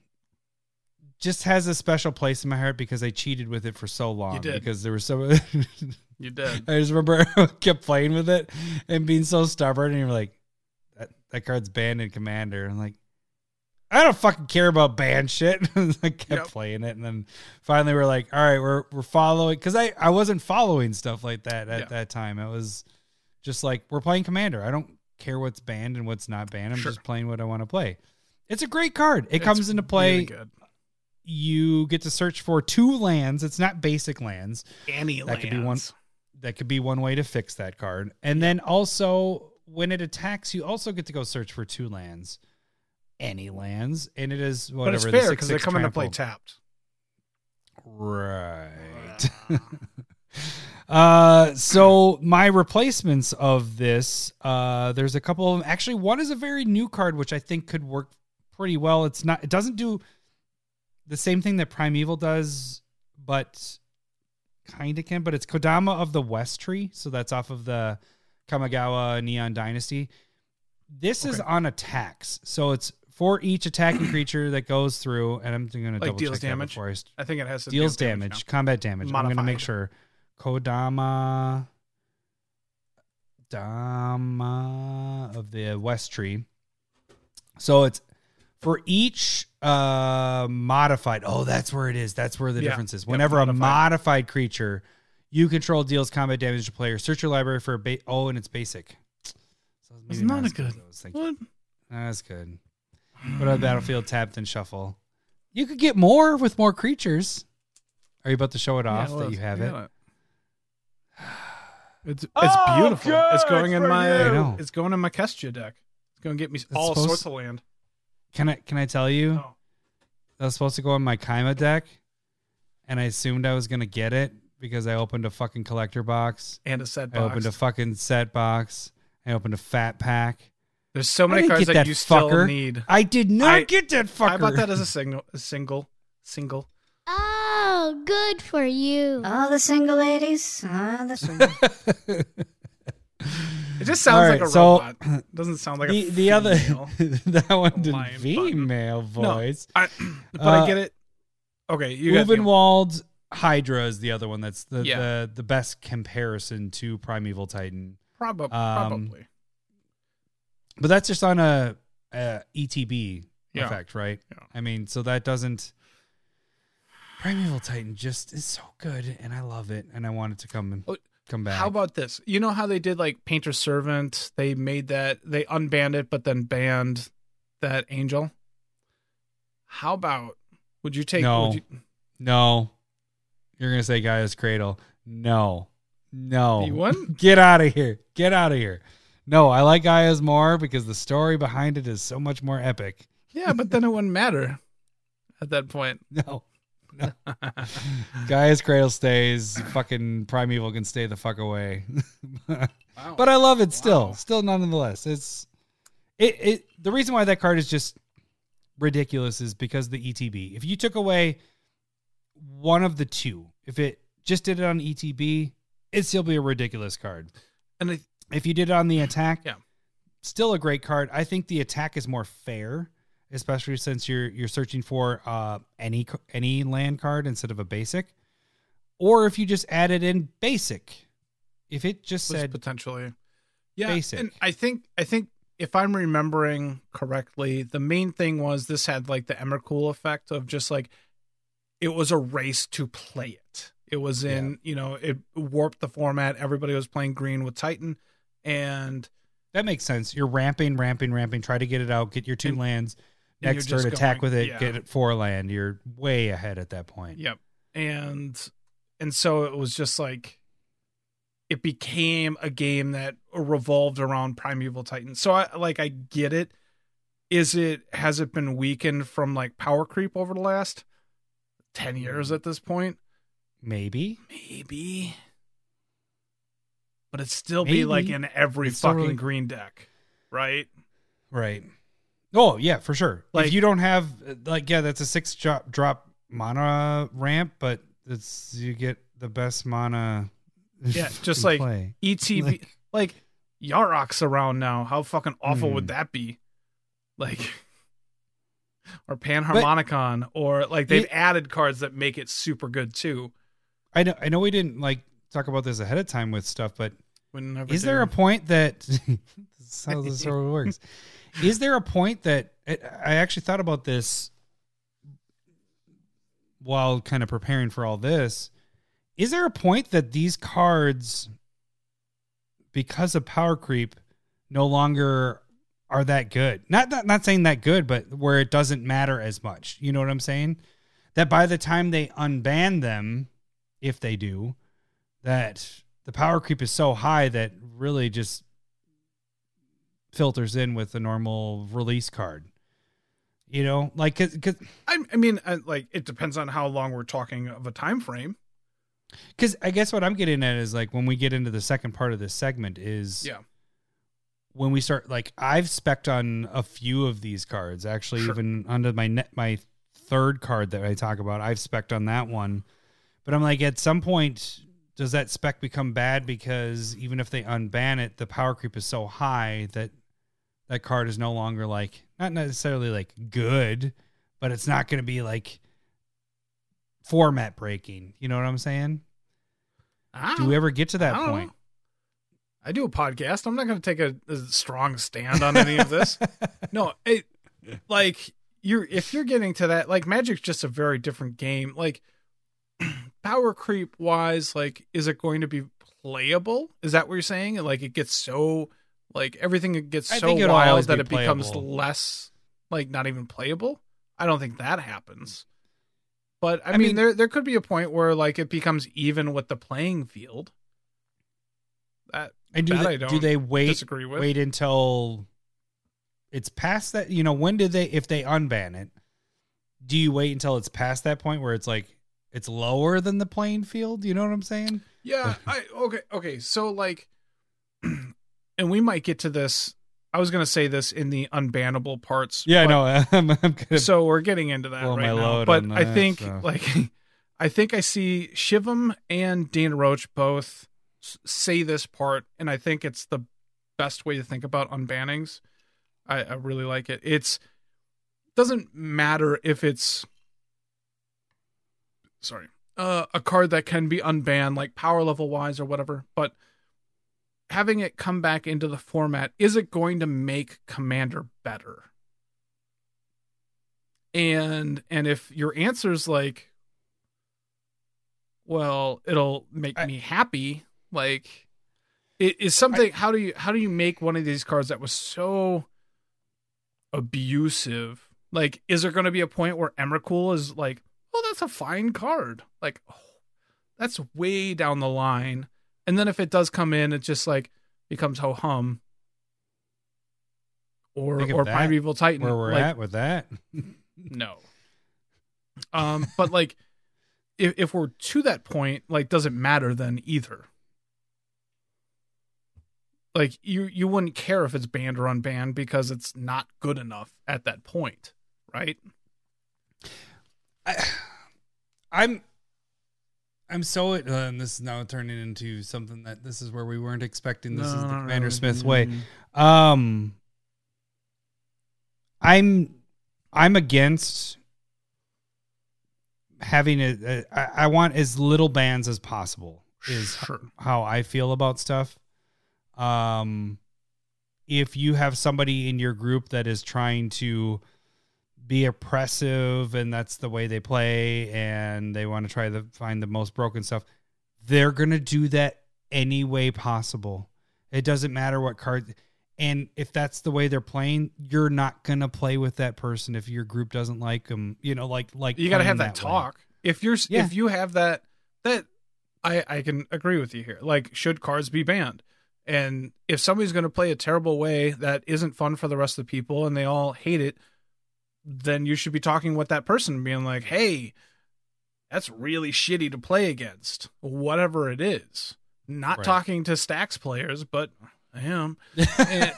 just has a special place in my heart because I cheated with it for so long. did. because there was so. You did. I just remember I kept playing with it and being so stubborn, and you're like, "That that card's banned in Commander." I'm like, I don't fucking care about ban shit. I kept Yep. playing it, and then finally we're like, "All right, we're we're following," because I I wasn't following stuff like that at Yeah. that time. It was just like we're playing Commander. I don't care what's banned and what's not banned. I'm Sure. just playing what I want to play. It's a great card. It It's comes into play. really. You get to search for two lands. It's not basic lands Any That could be one- lands. That could be one way to fix that card. And then also when it attacks, you also get to go search for two lands, any lands, and it is whatever. But it's fair because they six come into play tapped. Right. uh, so my replacements of this, uh, there's a couple of them. Actually, one is a very new card, which I think could work pretty well. It's not. It doesn't do the same thing that Primeval does, but kind of can. But it's Kodama of the West Tree, so that's off of the Kamigawa Neon Dynasty. This is on attacks, so it's for each attacking creature that goes through, and I'm going to Like double deals check that damage? before I st- I think it has to deals deal damage, combat damage. I'm gonna make sure Kodama Dama of the West Tree. So it's for each uh modified. Oh, that's where it is. That's where the Yeah. difference is. Yep, Whenever a modified. modified creature you control deals combat damage to player, search your library for a ba- oh, and it's basic. So It's not as a good- as I was thinking. What? That's good. What about battlefield tap then shuffle? You could get more with more creatures. Are you about to show it off Yeah, that you have yeah. it? It's it's Oh, beautiful. It's going in my you. I know. it's going in my Kestia deck. It's going to get me all supposed- sorts of land. Can I can I tell you? Oh. That was supposed to go in my Kaima deck, and I assumed I was gonna get it because I opened a fucking collector box. And a set I opened a fucking set box. I opened a fat pack. There's so many cards that, that you still need. I did not I- get that fucker. I bought that as a single, a single, single. Oh, good for you. All the single ladies. All the single. It just sounds All like a so- robot. It doesn't sound like the a the other that one did lion button. female voice. I, but Uh, I get it. Okay, you Ulvenwald Hydra is the other one. That's the, Yeah. the the best comparison to Primeval Titan. Prob- um, probably. But that's just on a, a ETB Yeah. effect, right? Yeah. I mean, so that doesn't. Primeval Titan just is so good, and I love it, and I want it to come come back. How about this? You know how they did like Painter Servant? They made that they unbanned it, but then banned that angel. How about? Would you take? No. Would you, no? You're gonna say Gaea's Cradle? No, no. You wouldn't? Get out of here! Get out of here! No, I like Gaea's more because the story behind it is so much more epic. yeah, but then it wouldn't matter at that point. No. No. Gaea's Cradle stays. Fucking Primeval can stay the fuck away. Wow. but I love it still. Wow. Still nonetheless. It's it it the reason why that card is just ridiculous is because the ETB. If you took away one of the two, if it just did it on ETB, it'd still be a ridiculous card. and I, If you did it on the attack, Yeah. still a great card. I think the attack is more fair, especially since you're you're searching for uh, any any land card instead of a basic, or if you just added in basic. If it just was said potentially yeah basic. and i think i think if i'm remembering correctly the main thing was this had like the Emrakul effect of just like it was a race to play it it was in you know it warped the format everybody was playing green with titan and that makes sense. You're ramping, ramping, ramping. Try to get it out. Get your two And- lands. Next turn, attack going- with it. yeah. Get it four land. You're way ahead at that point. Yep. And and so it was just like it became a game that revolved around Primeval Titan. So I like I get it. Is it has it been weakened from like power creep over the last 10 years mm. at this point? Maybe. Maybe. But it'd still be like in every It's fucking really- green deck, right? Right. Oh yeah, for sure. Like- if you don't have like yeah, that's a six drop drop mana ramp, but it's you get the best mana. Yeah, just like play. ETB, Like- like, Yarok's around now. How fucking awful Hmm. would that be? Like, or Panharmonicon, or like they've It- added cards that make it super good too. I know I know we didn't like talk about this ahead of time with stuff, but Whenever is there a point that this is how this sort of works? Is there a point that I actually thought about this while kind of preparing for all this? Is there a point that these cards, because of power creep, no longer are that good? Not not, not saying that good, but where it doesn't matter as much. You know what I'm saying? That by the time they unban them, if they do, that the power creep is so high that really just filters in with the normal release card. You know, like because I, I mean, uh, like it depends on how long we're talking of a time frame. Because I guess what I'm getting at is like when we get into the second part of this segment is Yeah. when we start like I've specced on a few of these cards actually Sure. even under my net my third card that I talk about I've specced on that one but I'm like at some point does that spec become bad because even if they unban it the power creep is so high that that card is no longer like not necessarily like good but it's not going to be like format breaking you know what I'm saying ah, do we ever get to that I don't know. point I do a podcast. I'm not going to take a, a strong stand on any of this. no, it like you're if you're getting to that like Magic's just a very different game. Like power creep wise, like is it going to be playable? Is that what you're saying? Like it gets so like everything gets I so think it'll always wild that be it becomes less like not even playable. I don't think that happens. But I, I mean, mean- there there could be a point where like it becomes even with the playing field. That And do That they, I do they wait disagree with. wait until it's past that? You know, when do they if they unban it? Do you wait until it's past that point where it's like it's lower than the playing field? You know what I'm saying? Yeah, I okay, okay. So like and we might get to this. I was going to say this in the unbannable parts. Yeah, I know. I'm, I'm So we're getting into that right now. But on I that, think so. like I think I see Shivam and Dana Roach both say this part and I think it's the best way to think about unbannings. I, I really like it. It's doesn't matter if it's sorry uh, a card that can be unbanned like power level wise or whatever but having it come back into the format is it going to make commander better? And and if your answer is like well it'll make I- me happy like it is something how do you how do you make one of these cards that was so abusive? Like is there going to be a point where emrakul is like oh that's a fine card. Like oh, that's way down the line and then if it does come in it just like becomes ho hum or or that, primeval titan where we're like, at with that. no. Um, but like, if if we're to that point, like, does it matter then either? Like, you you wouldn't care if it's banned or unbanned because it's not good enough at that point, right? I, I'm I'm so uh, and this is now turning into something that this is where we weren't expecting. This is the Commander Smith way. Um, I'm I'm against having a, a I, I want as little bans as possible. Is Sure. how I feel about stuff. Um, if you have somebody in your group that is trying to be oppressive and that's the way they play and they want to try to find the most broken stuff, they're going to do that any way possible. It doesn't matter what card. And if that's the way they're playing, you're not going to play with that person if your group doesn't like them. You know, like, like, You got to have that, way. talk. If you're Yeah. if you have that that I I can agree with you here. Like, should cards be banned? And if somebody's going to play a terrible way that isn't fun for the rest of the people and they all hate it, then you should be talking with that person and being like, hey, that's really shitty to play against, whatever it is. Not Right. talking to stacks players, but I am. And-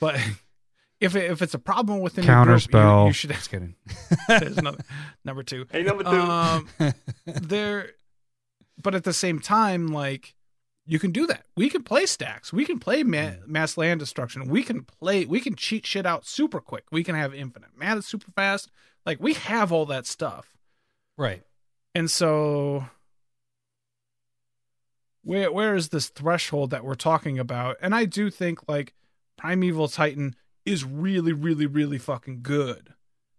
but if it, if it's a problem within your Counter group, you- you, should. Just kidding. There's another number two. Hey, number two. Um, there, but at the same time, like you can do that. We can play stacks. We can play ma- mass land destruction. We can play. We can cheat shit out super quick. We can have infinite mana super fast. Like we have all that stuff. right. And so where where is this threshold that we're talking about? And I do think like Primeval Titan is really really really fucking good.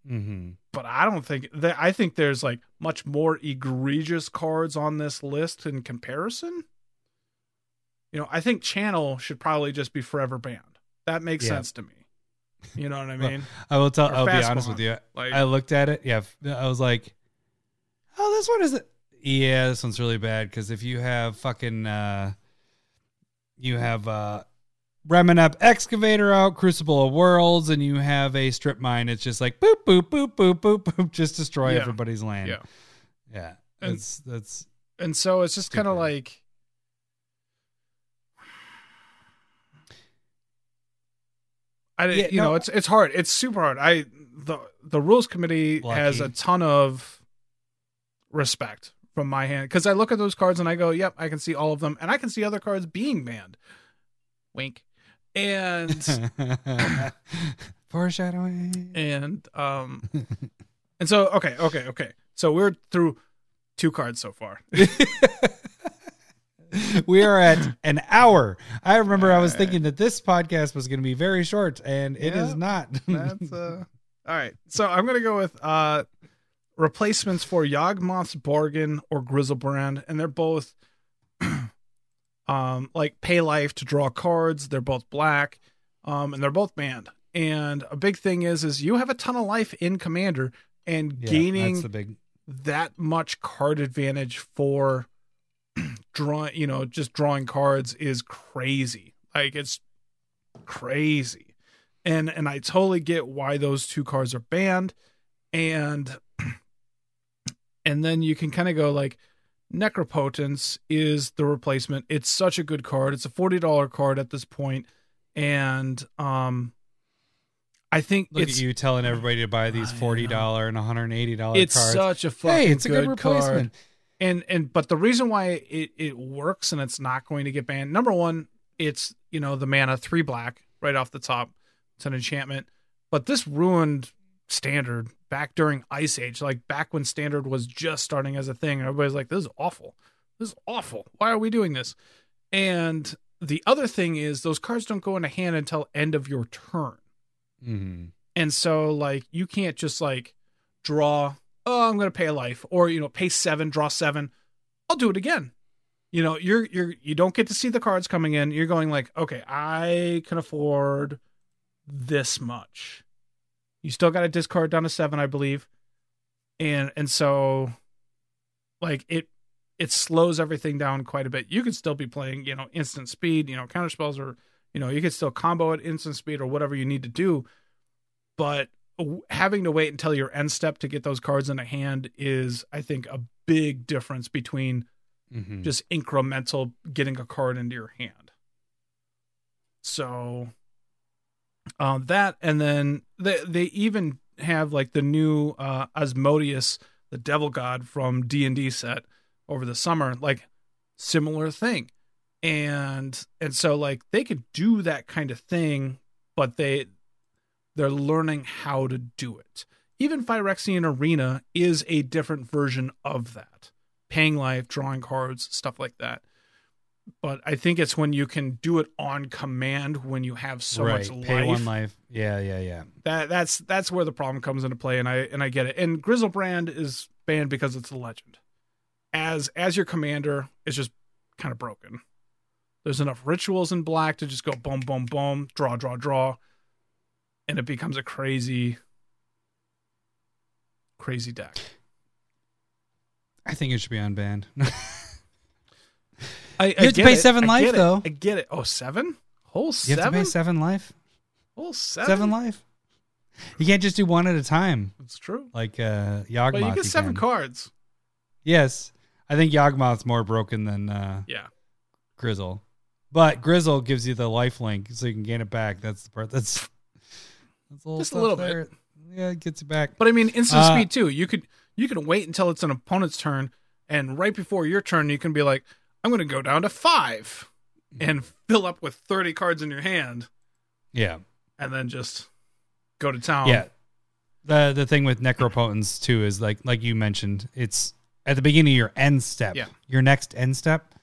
Mm-hmm. But I don't think that I think there's like much more egregious cards on this list in comparison. You know, I think Channel should probably just be forever banned. That makes Yeah. sense to me. You know what I Well, mean? I will tell. Or I'll be honest one. with you. Like I looked at it. Yeah, I was like, "Oh, this one is it." Yeah, this one's really bad because if you have fucking, uh, you have uh, Ramunap Excavator out, Crucible of Worlds, and you have a Strip Mine. It's just like boop boop boop boop boop boop, just destroy Yeah. everybody's land. Yeah. yeah. And- That's that's and so it's just kind of like I Yeah, you know it's it's hard. It's super hard. I the the rules committee has a ton of respect from my hand because I look at those cards and I go yep I can see all of them and I can see other cards being banned wink. And foreshadowing. and um and so okay okay okay. So we're through two cards so far we are at an hour. I remember I was thinking that this podcast was going to be very short, and it is Yeah, not. That's uh all right. So I'm gonna go with uh replacements for Yawgmoth's Bargain or Griselbrand, and they're both um like pay life to draw cards. They're both black, um, and they're both banned. And a big thing is is you have a ton of life in Commander, and Yeah, gaining big. that much card advantage for drawing you know just drawing cards is crazy. Like it's crazy. And and i totally get why those two cards are banned. And and then you can kind of go like necropotence is the replacement. It's such a good card. It's a $40 card at this point. And um i think Look it's at you telling everybody to buy these forty dollar and one hundred eighty dollar it's cards. such a fucking hey, it's a good, good card. replacement. And and but the reason why it it works and it's not going to get banned number one it's you know the mana three black right off the top. It's an enchantment. But this ruined standard back during ice age like back when standard was just starting as a thing. Everybody's like this is awful. This is awful. Why are we doing this? And the other thing is those cards don't go into hand until end of your turn. Mhm. and so like you can't just like draw, oh, I'm gonna pay a life, or you know, pay seven, draw seven. I'll do it again. You know, you're you're you don't get to see the cards coming in. You're going like, okay, I can afford this much. You still got to discard down to seven, I believe. And and so like it it slows everything down quite a bit. You could still be playing, you know, instant speed, you know, counter spells or you know, you could still combo at instant speed or whatever you need to do. But having to wait until your end step to get those cards in a hand is, I think, a big difference between Mhm. just incremental getting a card into your hand. So um that and then they they even have like the new uh Asmodeus, the devil god from D&D set over the summer, like similar thing. And and so like they could do that kind of thing, but they they're learning how to do it. Even Phyrexian Arena is a different version of that. Paying life, drawing cards, stuff like that. But I think it's when you can do it on command when you have so right. much Pay life. one life. Yeah, yeah, yeah. That that's that's where the problem comes into play, and I and I get it. And Griselbrand is banned because it's a legend. As as your commander, it's just kind of broken. There's enough rituals in black to just go boom, boom, boom, draw, draw, draw, and it becomes a crazy, crazy deck. I think it should be unbanned. I, You have to pay seven I life, it. though. I get it. Oh, seven? Whole you seven? have to pay seven life. Whole seven? Seven life. You can't just do one at a time That's true. like uh Yawgmoth. But you get seven can. cards. Yes, I think Yawgmoth's more broken than uh, Yeah. Grizzle, but Grizzle gives you the life link, so you can gain it back. That's the part That's little Just a little bit. Yeah, it gets you back. But I mean, instant Uh, speed too. You could you can wait until it's an opponent's turn, and right before your turn, you can be like, "I'm going to go down to five and fill up with thirty cards in your hand, Yeah. and then just go to town." yeah. The the thing with necropotence too is like like you mentioned, it's at the beginning of your end step. Yeah. Your next end step.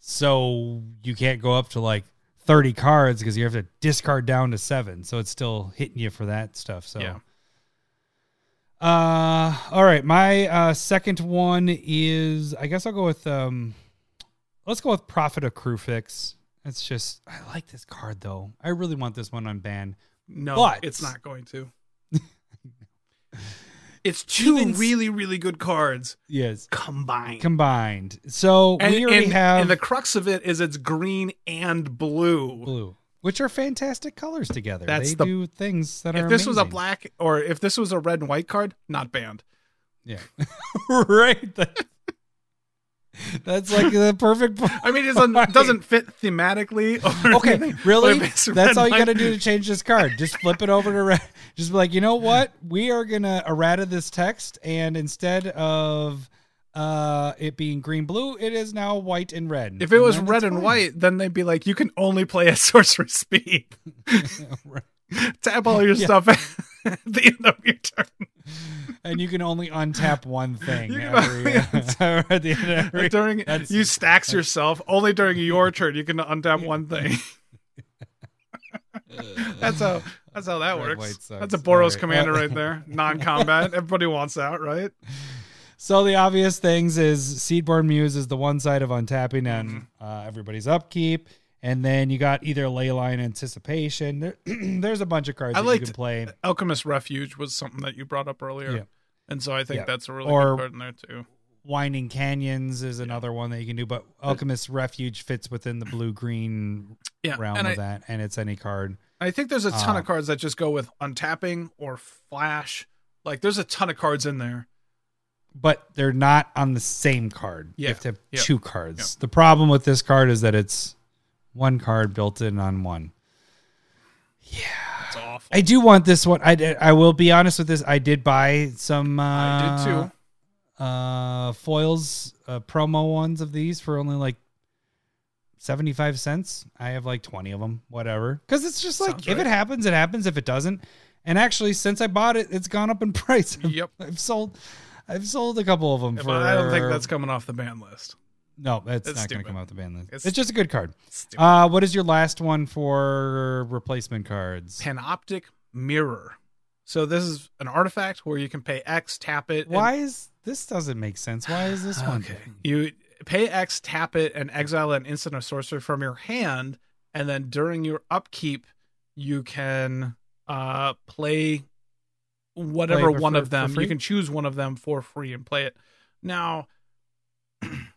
So you can't go up to like 30 cards because you have to discard down to seven. So it's still hitting you for that stuff. So Yeah. Uh all right. My uh second one is I guess I'll go with um let's go with Prophet of Kruphix. It's just I like this card though. I really want this one on ban. No, But- it's not going to. it's two Even really, really good cards Yes. combined. Combined. So and, we already and- have and the crux of it is it's green and blue. blue, which are fantastic colors together. That's they the- do things that are If this was a black or if this was a red and white card, not banned. Yeah. right. That- that's like the perfect I mean, it doesn't, fit thematically. Okay, anything, really? but if it's That's all you got to do to change this card. Just flip it over to red. Just be like, you know what? We are gonna errata this text, and instead of uh it being green blue, it is now white and red. If it was red and fine. white, then they'd be like, you can only play at sorcerer speed. Right. Tap all your Yeah. stuff at the end of your turn. And you can only untap one thing You every, at the end of every. during that's- you stacks yourself only during your turn. You can untap one thing. that's how that's how that Red, works. That's a Boros Alright. commander Uh, right there. Non-combat. Everybody wants that, right? So the obvious things is Seedborn Muse is the one side of untapping and Mm-hmm. uh, everybody's upkeep, and then you got either Leyline Anticipation. There, there's a bunch of cards I that liked- you can play. Alchemist Refuge was something that you brought up earlier, Yeah. And so I think Yeah. that's a really Or- good card in there too. Winding Canyons is another one that you can do, but Alchemist Refuge fits within the blue green Yeah, realm of I, that, and it's any card. I think there's a ton Uh, of cards that just go with untapping or flash. Like there's a ton of cards in there. But they're not on the same card. You have to have Yeah. two cards. The problem with this card is that it's one card built in on one. It's awful. I do want this one. I, I will be honest with this. I did buy some. Uh, I did too. Uh, foils, uh, promo ones of these for only like seventy five cents. I have like twenty of them, whatever. Because it's just like Sounds if right. it happens, it happens. If it doesn't, and actually, since I bought it, it's gone up in price. Yep. I've sold. I've sold a couple of them But for. I don't think that's coming off the ban list. No. That's It's not going to come out the ban list. It's, It's- just a good card. Uh, what is your last one for replacement cards? Panoptic Mirror. So this is an artifact where you can pay X, tap it. and- Why is this doesn't make sense? Why is this one? Okay. You pay X, tap it, and exile an instant or sorcery from your hand, and then during your upkeep, you can uh play whatever Play one of them. You can choose one of them for free and play it. Now,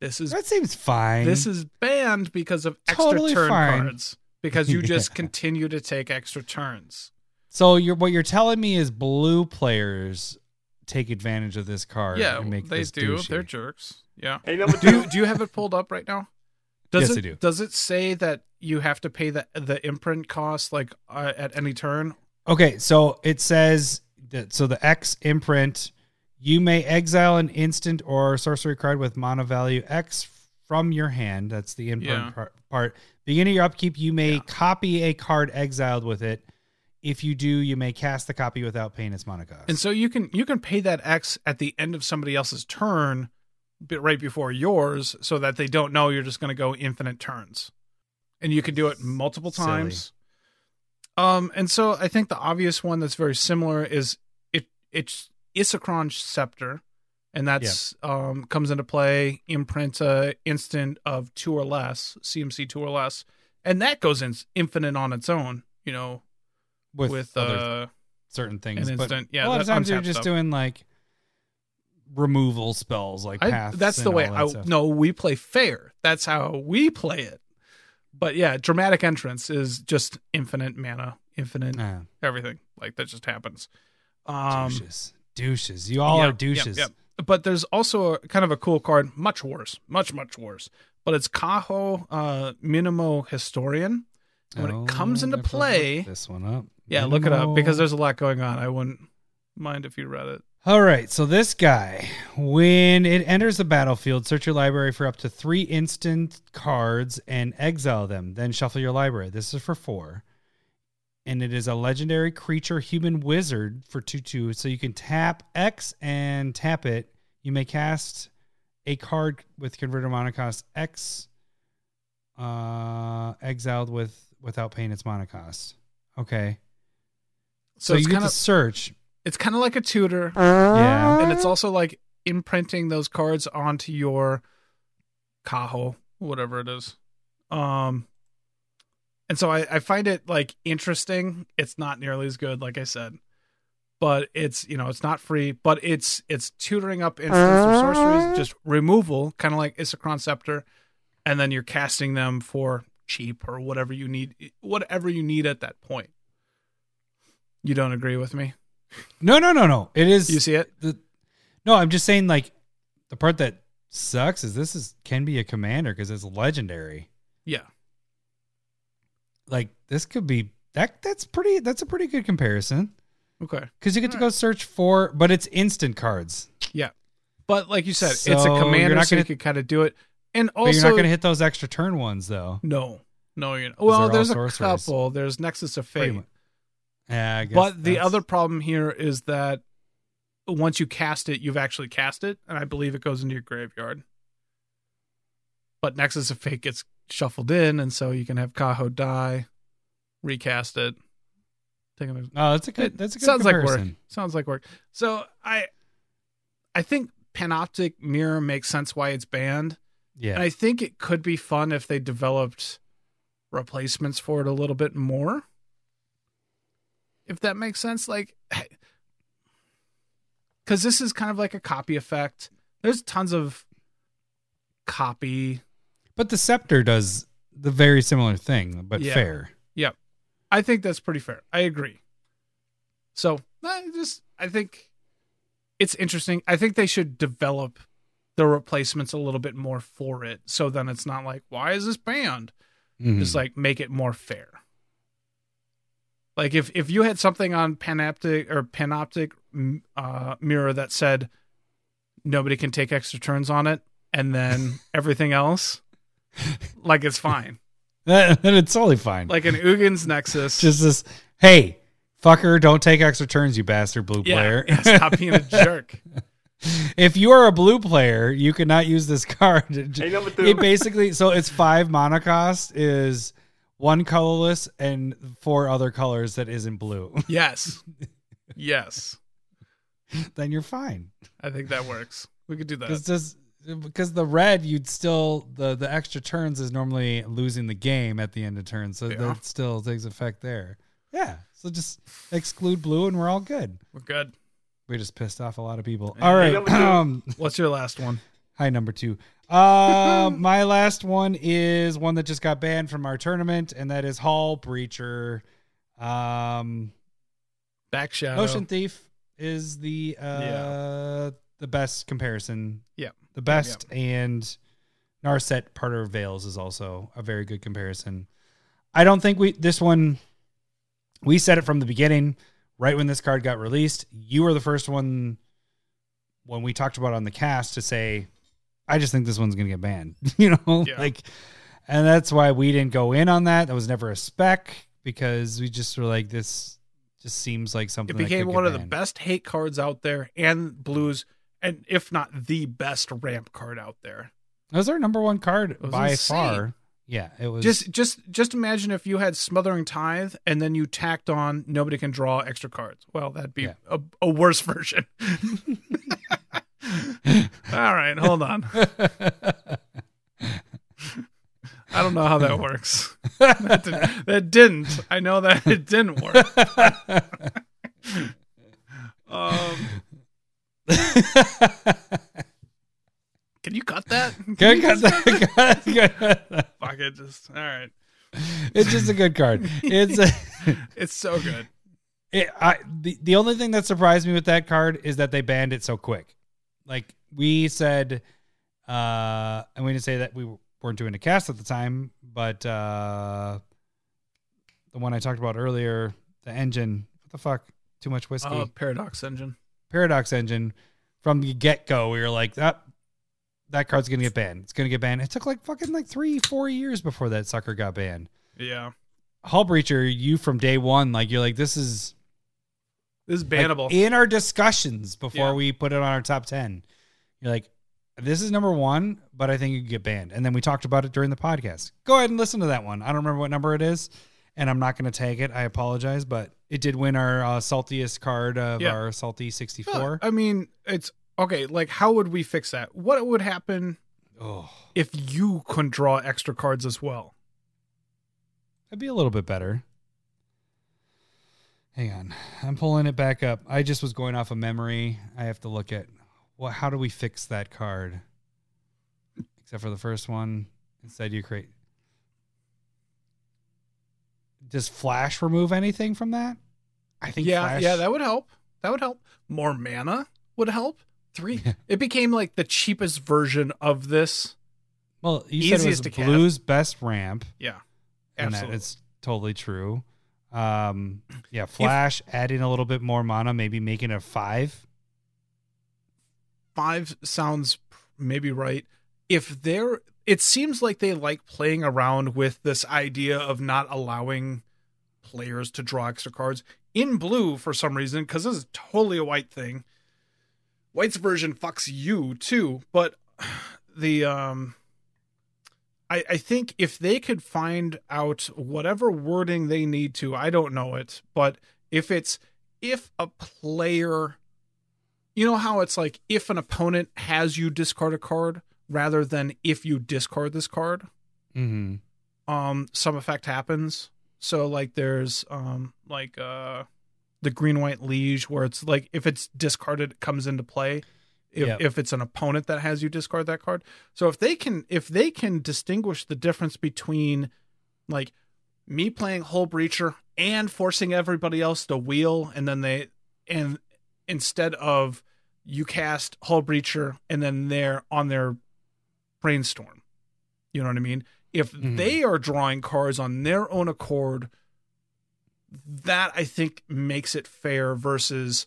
this is That seems fine. this is banned because of extra Totally turn fine. cards. Because you just Yeah. continue to take extra turns. so. You're what you're telling me is blue players take advantage of this card. Yeah, and make they this do. douchey. They're jerks. Yeah. Hey, number do you, do you have it pulled up right now? Does Yes, it, I do. Does it say that you have to pay the the imprint cost like uh, at any turn? Okay, so it says that so the X imprint, you may exile an instant or sorcery card with mana value X from your hand. That's the imprint Yeah. par- part. Beginning your upkeep, you may Yeah. copy a card exiled with it. If you do, you may cast the copy without paying its mana cost. And so you can you can pay that X at the end of somebody else's turn, but right before yours, so that they don't know you're just going to go infinite turns, and you can do it multiple Silly. times. Um, and so I think the obvious one that's very similar is it it's Isochron Scepter, and that's um comes into play imprint uh, instant of two or less CMC two or less, and that goes in infinite on its own. You know, with, with, uh certain things. an but yeah, a lot of times you're just stuff. doing like removal spells, like I, that's the way all I that stuff. no we play fair that's how we play it but yeah dramatic entrance is just infinite mana infinite Ah, everything like that just happens um douches. You all yeah, are douches. yeah, yeah. but there's also a, kind of a cool card much worse much much worse but it's Kaho uh Minamo Historian When Oh, it comes into play, this one up. yeah, look it up because there's a lot going on. I wouldn't mind if you read it. All right, so this guy, when it enters the battlefield, search your library for up to three instant cards and exile them. Then shuffle your library. This is for four. And it is a legendary creature, human wizard for 2 2. So you can tap X and tap it. You may cast a card with converted mana cost X, uh, exiled with without paying its mana cost. Okay. So, So, it's you get kind to of search. it's kind of like a tutor, Yeah. and it's also like imprinting those cards onto your Kaho, whatever it is. Um, and so I, I find it like interesting. It's not nearly as good, like I said, but it's you know it's not free, but it's it's tutoring up instants or sorceries, uh. just removal, kind of like Isochron Scepter, and then you're casting them for cheap or whatever you need, whatever you need at that point. You don't agree with me? No, no, no, no. It is. You see it? the no i'm just saying like the part that sucks is this is can be a commander because it's legendary Yeah. Like this could be that that's pretty that's a pretty good comparison Okay. because you get to go search for but it's instant cards Yeah. But like you said, it's So a you're commander, not so you gonna- could kind of do it. And but also, you're not going to hit those extra turn ones though no, no, you're not. they're Well, all there's a sorcerers. couple. There's Nexus of Pretty Fate. yeah I guess But the that's- other problem here is that once you cast it, you've actually cast it, and I believe it goes into your graveyard. But Nexus of Fate gets shuffled in, and so you can have Kaho die, recast it. Take another oh that's a good that's a good sounds like work. Sounds like work. So I, I think Panoptic Mirror makes sense why it's banned, yeah and I think it could be fun if they developed replacements for it a little bit more. If that makes sense, like, because this is kind of like a copy effect. There's tons of copy. But the scepter does the very similar thing but Yeah. fair Yep, I think that's pretty fair. I agree. So I just I think it's interesting. I think they should develop the replacements a little bit more for it, so then it's not like why is this banned? Mhm. Just like make it more fair. Like if if you had something on Panoptic or Panoptic uh, mirror that said nobody can take extra turns on it, and then everything else, like it's fine. and it's totally fine Like an Ugin's Nexus, just this hey fucker don't take extra turns you bastard blue yeah, player yeah, stop being a jerk. if you are a blue player you cannot use this card Hey, number two. it basically so it's five mana cost is one colorless and four other colors that isn't blue Yes, yes, then you're fine I think that works. We could do that. because just because the red you'd still the the extra turns is normally losing the game at the end of turn so Yeah. that still takes effect there yeah so just exclude blue and we're all good We're good. we just pissed off a lot of people all right number um What's your last one? Hi, number two. Uh, my last one is one that just got banned from our tournament, and that is Hull Breacher. Um, Back Shadow. Notion Thief is the uh, Yeah. The best comparison. Yeah. the best, and Narset Parter Veils is also a very good comparison. I don't think we this one. We said it from the beginning, right when this card got released. You were the first one when we talked about it on the cast to say, "I just think this one's gonna get banned." you know, Yeah. like, and that's why we didn't go in on that. That was never a spec because we just were like, this just seems like something. It became one of the best hate cards out there, and blues, and if not the best ramp card out there. That was our number one card by insane. far. Yeah, it was Just, just, just imagine if you had Smothering Tithe, and then you tacked on nobody can draw extra cards. Well, that'd be Yeah. a, a worse version. All right, hold on. I don't know how that works. That, did, that didn't. I know that it didn't work. Um, can you cut that? Can you good, good. Fuck it, just all right. It's just a good card. It's a, It's so good. it, I, the the only thing that surprised me with that card is that they banned it so quick. Like we said, uh, and we didn't say that we weren't doing a cast at the time, but uh, the one I talked about earlier, the engine. What the fuck? Too much whiskey. Uh, Paradox Engine. Paradox engine. From the get go, we were like that. That card's gonna get banned. It's gonna get banned. It took like fucking like three, four years before that sucker got banned. Yeah. Hull breacher, you from day one, like you're like this is This is like, in our discussions before Yeah. we put it on our top ten. You're like, this is number one, but I think you could get banned. And then we talked about it during the podcast. Go ahead and listen to that one. I don't remember what number it is, and I'm not going to tag it. I apologize, but it did win our uh, saltiest card of Yeah. our salty Yeah, 64. I mean, it's okay. Like, how would we fix that? What would happen oh, if you couldn't draw extra cards as well? that'd be a little bit better. Hang on, I'm pulling it back up. I just was going off of memory. I have to look at well, how do we fix that card? Except for the first one. Instead, you create. Does Flash remove anything from that? I think. Yeah, Flash, yeah, that would help. That would help. More mana would help. Three. it became like the cheapest version of this. Well, you said it was easiest. Blue's best ramp, Yeah, and that absolutely. it's totally true. Um, yeah, Flash adding a little bit more mana, maybe making it five. Five sounds maybe right. If they're, it seems like they like playing around with this idea of not allowing players to draw extra cards in blue for some reason, because this is totally a white thing. White's version fucks you too, but the um I, I think if they could find out whatever wording they need to, I don't know it, but if it's if a player you know how it's like if an opponent has you discard a card rather than if you discard this card, Mm-hmm. um some effect happens. So like there's um like uh the green white liege where it's like if it's discarded it comes into play if Yep. if it's an opponent that has you discard that card. So if they can if they can distinguish the difference between like me playing Hull Breacher and forcing everybody else to wheel and then they and instead of you cast Hull Breacher and then they're on their brainstorm. You know what I mean? If Mhm. they are drawing cards on their own accord, that I think makes it fair versus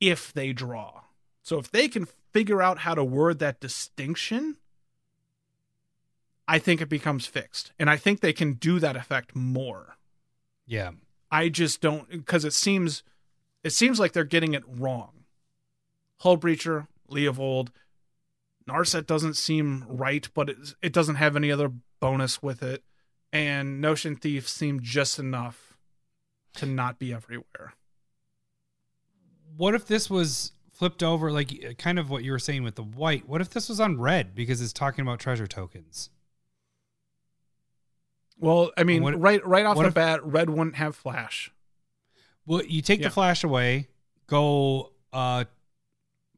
if they draw. So if they can figure out how to word that distinction, I think it becomes fixed. And I think they can do that effect more. Yeah. I just don't because it seems it seems like they're getting it wrong. Hull Breacher, Leovold, Narset doesn't seem right, but it it doesn't have any other bonus with it, and Notion Thief seemed just enough to not be everywhere. What if this was flipped over, like kind of what you were saying with the white? What if this was on red because it's talking about treasure tokens? Well, I mean, What- right right off the if- bat, Red wouldn't have Flash. Well, you take Yeah. the flash away, go uh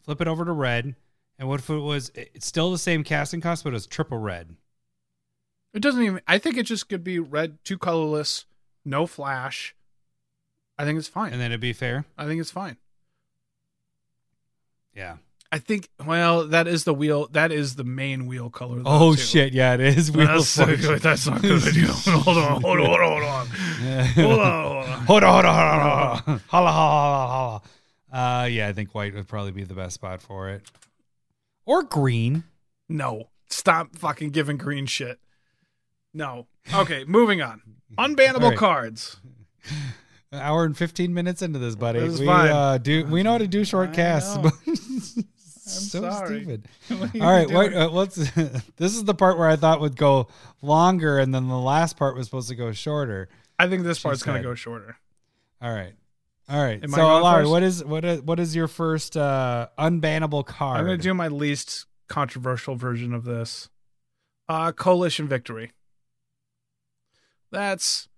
flip it over to red, and what if it was it's still the same casting cost, but it's triple red? It doesn't even. I think it just could be red, two colorless, no Flash. I think it's fine. And then it'd be fair. I think it's fine. Yeah. I think. Well, that is the wheel. That is the main wheel color. Oh too. shit, yeah, it is. Wheel That's, not Fortune. good. That's not good hold on, hold on, hold on, hold on. Hold on, hold on. Hold on, hold on, hold on. Uh, yeah, I think white would probably be the best spot for it. Or green. No, stop fucking giving green shit. No. Okay, moving on. Unbannable right. cards. An hour and fifteen minutes into this, buddy. This is we uh, do we know how to do short I casts? but- so sorry. stupid. What All right, wait, uh, let's. this is the part where I thought would go longer, and then the last part was supposed to go shorter. I think this She part's gonna go shorter. All right, all right. Am so, going Larry, what is what is what is your first uh, unbannable card? I'm gonna do my least controversial version of this. Uh Coalition Victory. That's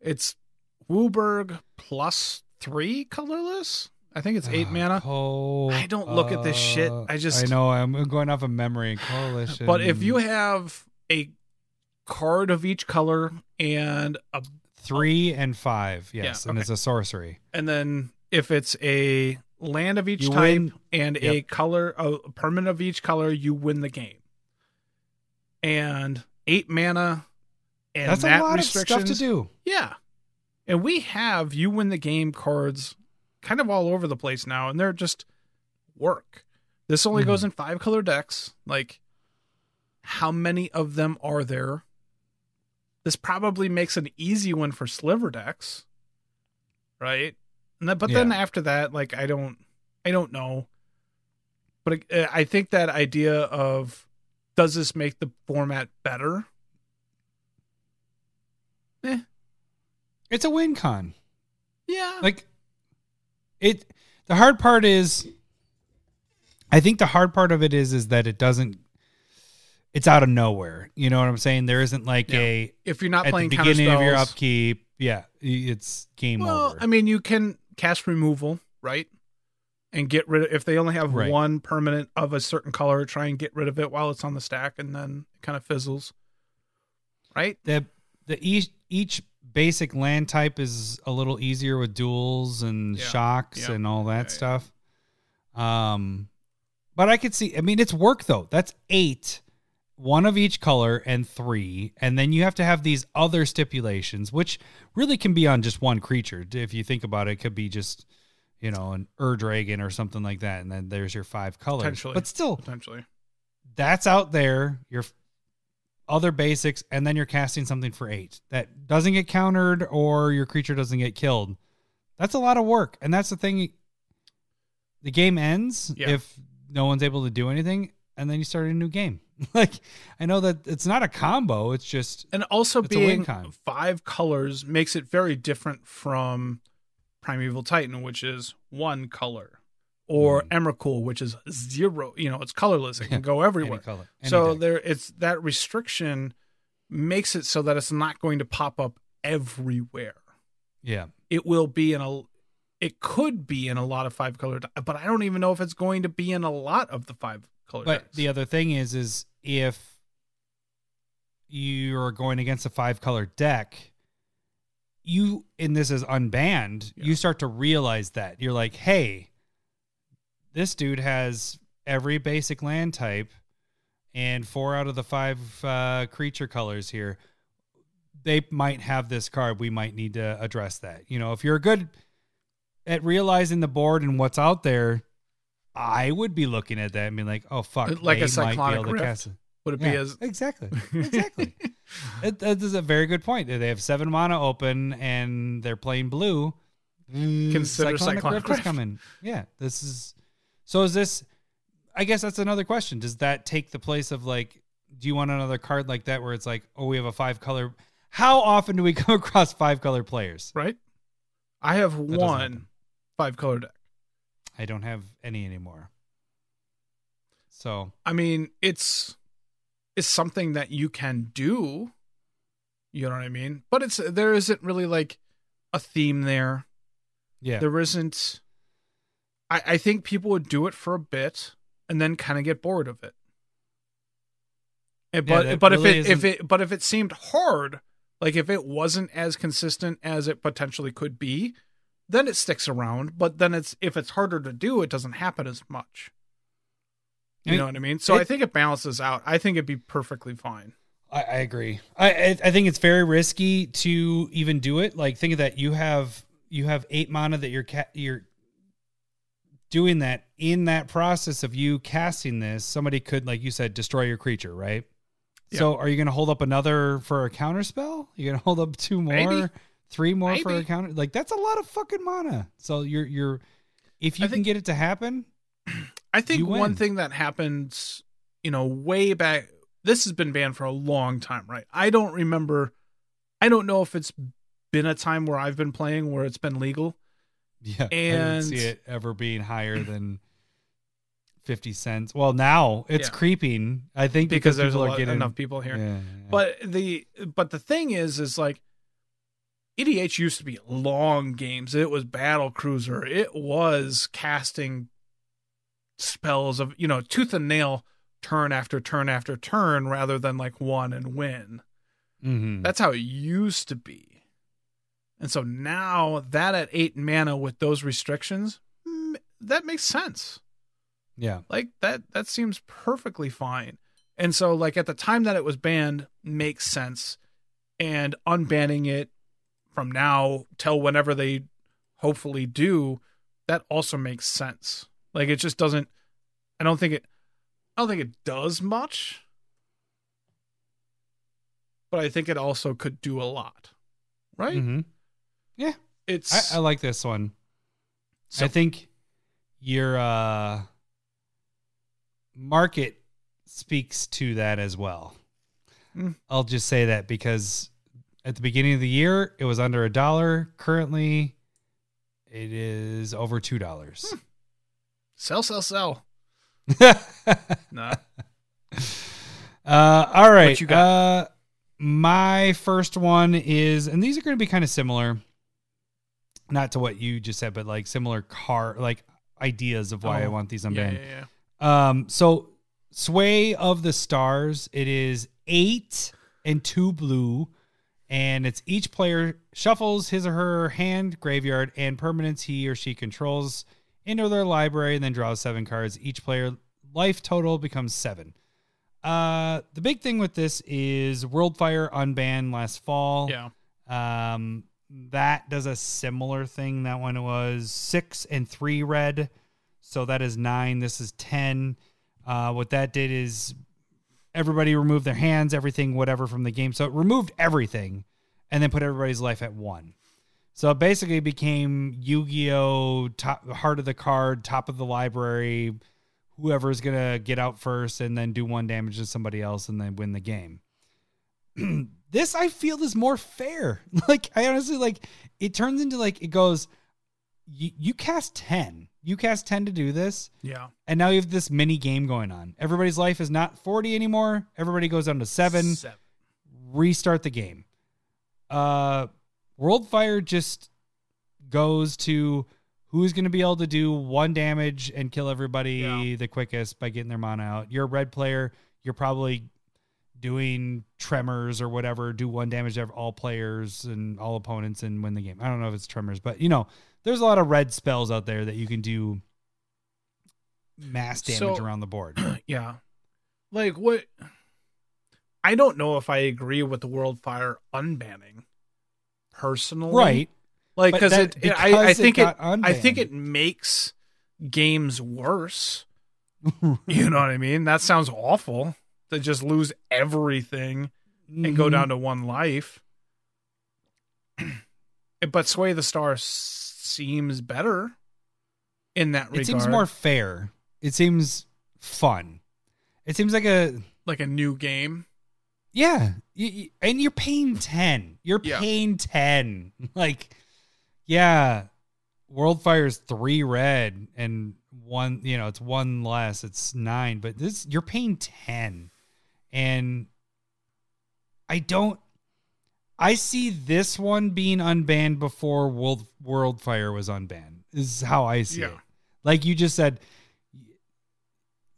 it's WUBRG plus three colorless. I think it's eight mana. Co- I don't look at this shit. uh, I just- I know I'm going off of memory. Coalition. But if you have a card of each color and a three oh. and five, yes, Yeah, and okay. it's a sorcery. and then if it's a land of each You type win. and a color a permanent of each color you win the game and eight mana and That's a lot of stuff to do. yeah And we have you win the game cards kind of all over the place now, and they're just work. This only goes mm-hmm. in five color decks. Like, how many of them are there? This probably makes an easy one for sliver decks, right? And that, but then after that, like, I don't, I don't know. But uh, I think that idea of does this make the format better? It's a win con. Yeah, Like it the hard part is I think the hard part of it is is that it doesn't it's out of nowhere. You know what I'm saying? There isn't like Yeah. a if you're not at playing the beginning of your upkeep. Yeah, it's game over. Well, over. I mean, you can cast removal, right? And get rid of if they only have Right. one permanent of a certain color, try and get rid of it while it's on the stack, and then it kind of fizzles, right? the the each each basic land type is a little easier with duels and Yeah. shocks Yeah. and all that stuff. Um, but I could see. I mean, it's work though. That's eight, one of each color, and three, and then you have to have these other stipulations, which really can be on just one creature. If you think about it, it could be just you know an Ur Dragon or something like that, and then there's your five colors. Potentially. But still, Potentially, that's out there. Your other basics, and then you're casting something for eight that doesn't get countered or your creature doesn't get killed. That's a lot of work, and that's the thing. The game ends Yeah. if no one's able to do anything, and then you start a new game. like I know that it's not a combo; it's just and also being five colors makes it very different from Primeval Titan, which is one color, or hmm. Emrakul, which is zero. You know, it's colorless; it can go everywhere. any any so deck. there it's that restriction makes it so that it's not going to pop up everywhere yeah, it will be in a it could be in a lot of five color but i don't even know if it's going to be in a lot of the five color But decks. the other thing is, is if you're going against a five color deck, you and this is unbanned, Yeah. you start to realize that you're like, hey, this dude has every basic land type and four out of the five uh, creature colors here. They might have this card. We might need to address that. You know, if you're good at realizing the board and what's out there, I would be looking at that and being like, "Oh fuck!" Like a they might be Cyclonic Rift? would it Yeah, be as exactly, exactly. it, that is a very good point. They have seven mana open and they're playing blue. Mm, Consider Cyclonic Rift is coming. Yeah, this is. So is this? I guess that's another question. Does that take the place of like? Do you want another card like that where it's like, oh, we have a five color? How often do we come across five color players? right i have doesn't one five color deck I don't have any anymore. So i mean it's it's something that you can do. You know what i mean? But it's there isn't really like a theme there. Yeah, there isn't I, I think people would do it for a bit and then kind of get bored of it. And- Yeah, but but if really it if isn't- it but if it seemed hard like if it wasn't as consistent as it potentially could be then it sticks around but then it's if it's harder to do it doesn't happen as much you I mean, know what i mean so i think it balances out i think it'd be perfectly fine I, I agree. I, I think it's very risky to even do it. Like think of that. You have you have eight mana that you're ca- you're doing that in that process of you casting this. Somebody could, like you said, destroy your creature, right? So are you going to hold up another for a counter spell? You're going to hold up two more, Maybe. Three more for a Maybe. counter. Like that's a lot of fucking mana. So you're you're if you I can think- get it to happen, I think one thing that happened, you know, way back, this has been banned for a long time, right? I don't remember, I don't know if it's been a time where I've been playing where it's been legal. Yeah, And I see it ever being higher than fifty cents. Well, now it's Yeah. creeping. I think Because, because, there's a lot, getting enough people here. Yeah, yeah. But the but the thing is, is like EDH used to be long games. It was battle cruiser. It was casting spells of you know tooth and nail, turn after turn after turn, rather than like one and win. Mhm. That's how it used to be. And so now that at eight mana with those restrictions, mm, that makes sense. yeah, Like that that seems perfectly fine. And so like at the time that it was banned makes sense. And unbanning it from now till whenever they hopefully do, that also makes sense. Like it just doesn't. I don't think it. I don't think it does much, but I think it also could do a lot. Right? Mm-hmm. Yeah. It's I, I like this one. So- I think your uh, market speaks to that as well. Mm. I'll just say that because at the beginning of the year it was under a dollar. Currently, it is over two dollars. sell, sell, sell. Nah. Uh, all right. you got? Uh, my first one is, and these are going to be kind of similar, not to what you just said, but like similar car, like ideas of why I Oh, want these Yeah, unbanned. yeah, yeah. Um, so Sway of the Stars, it is eight and two blue, and it's each player shuffles his or her hand, graveyard, and permanents he or she controls into their library and then draws seven cards. Each player life total becomes seven. Uh, the big thing with this is Worldfire unbanned last fall. Yeah. Um, that does a similar thing. That one was six and three red. So that is nine. This is 10. Uh, what that did is everybody removed their hands, everything, whatever from the game. So it removed everything and then put everybody's life at one. So it basically became Yu Gi Oh! Top, heart of the card, top of the library. Whoever's going to get out first and then do one damage to somebody else and then win the game this I feel is more fair. Like I honestly like it turns into like it goes you, you cast 10. You cast 10 to do this Yeah. and now you have this mini game going on. Everybody's life is not 40 anymore. Everybody goes down to 7. Seven. Restart the game. Uh Worldfire just goes to who's going to be able to do one damage and kill everybody Yeah. the quickest by getting their mana out. You're a red player, you're probably doing tremors or whatever, do one damage to all players and all opponents and win the game. I don't know if it's tremors, but you know, there's a lot of red spells out there that you can do mass damage So- around the board. Yeah. Like what I don't know if I agree with the Worldfire unbanning personally. right. Like cuz that- it, I, I because it think it, I think it makes games worse. you know what I mean? That sounds awful to just lose everything and go Mhm. down to one life. but Sway the Star s- seems better in that regard. It seems more fair. It seems fun. It seems like a like a new game. yeah, y- y- and you're paying ten. You're Yeah. paying ten. Like, yeah, Worldfire's three red and one. You know, it's one less. It's nine, but this you're paying ten, and I don't. I see this one being unbanned before World Worldfire was unbanned. Is how I see Yeah. it. Like you just said,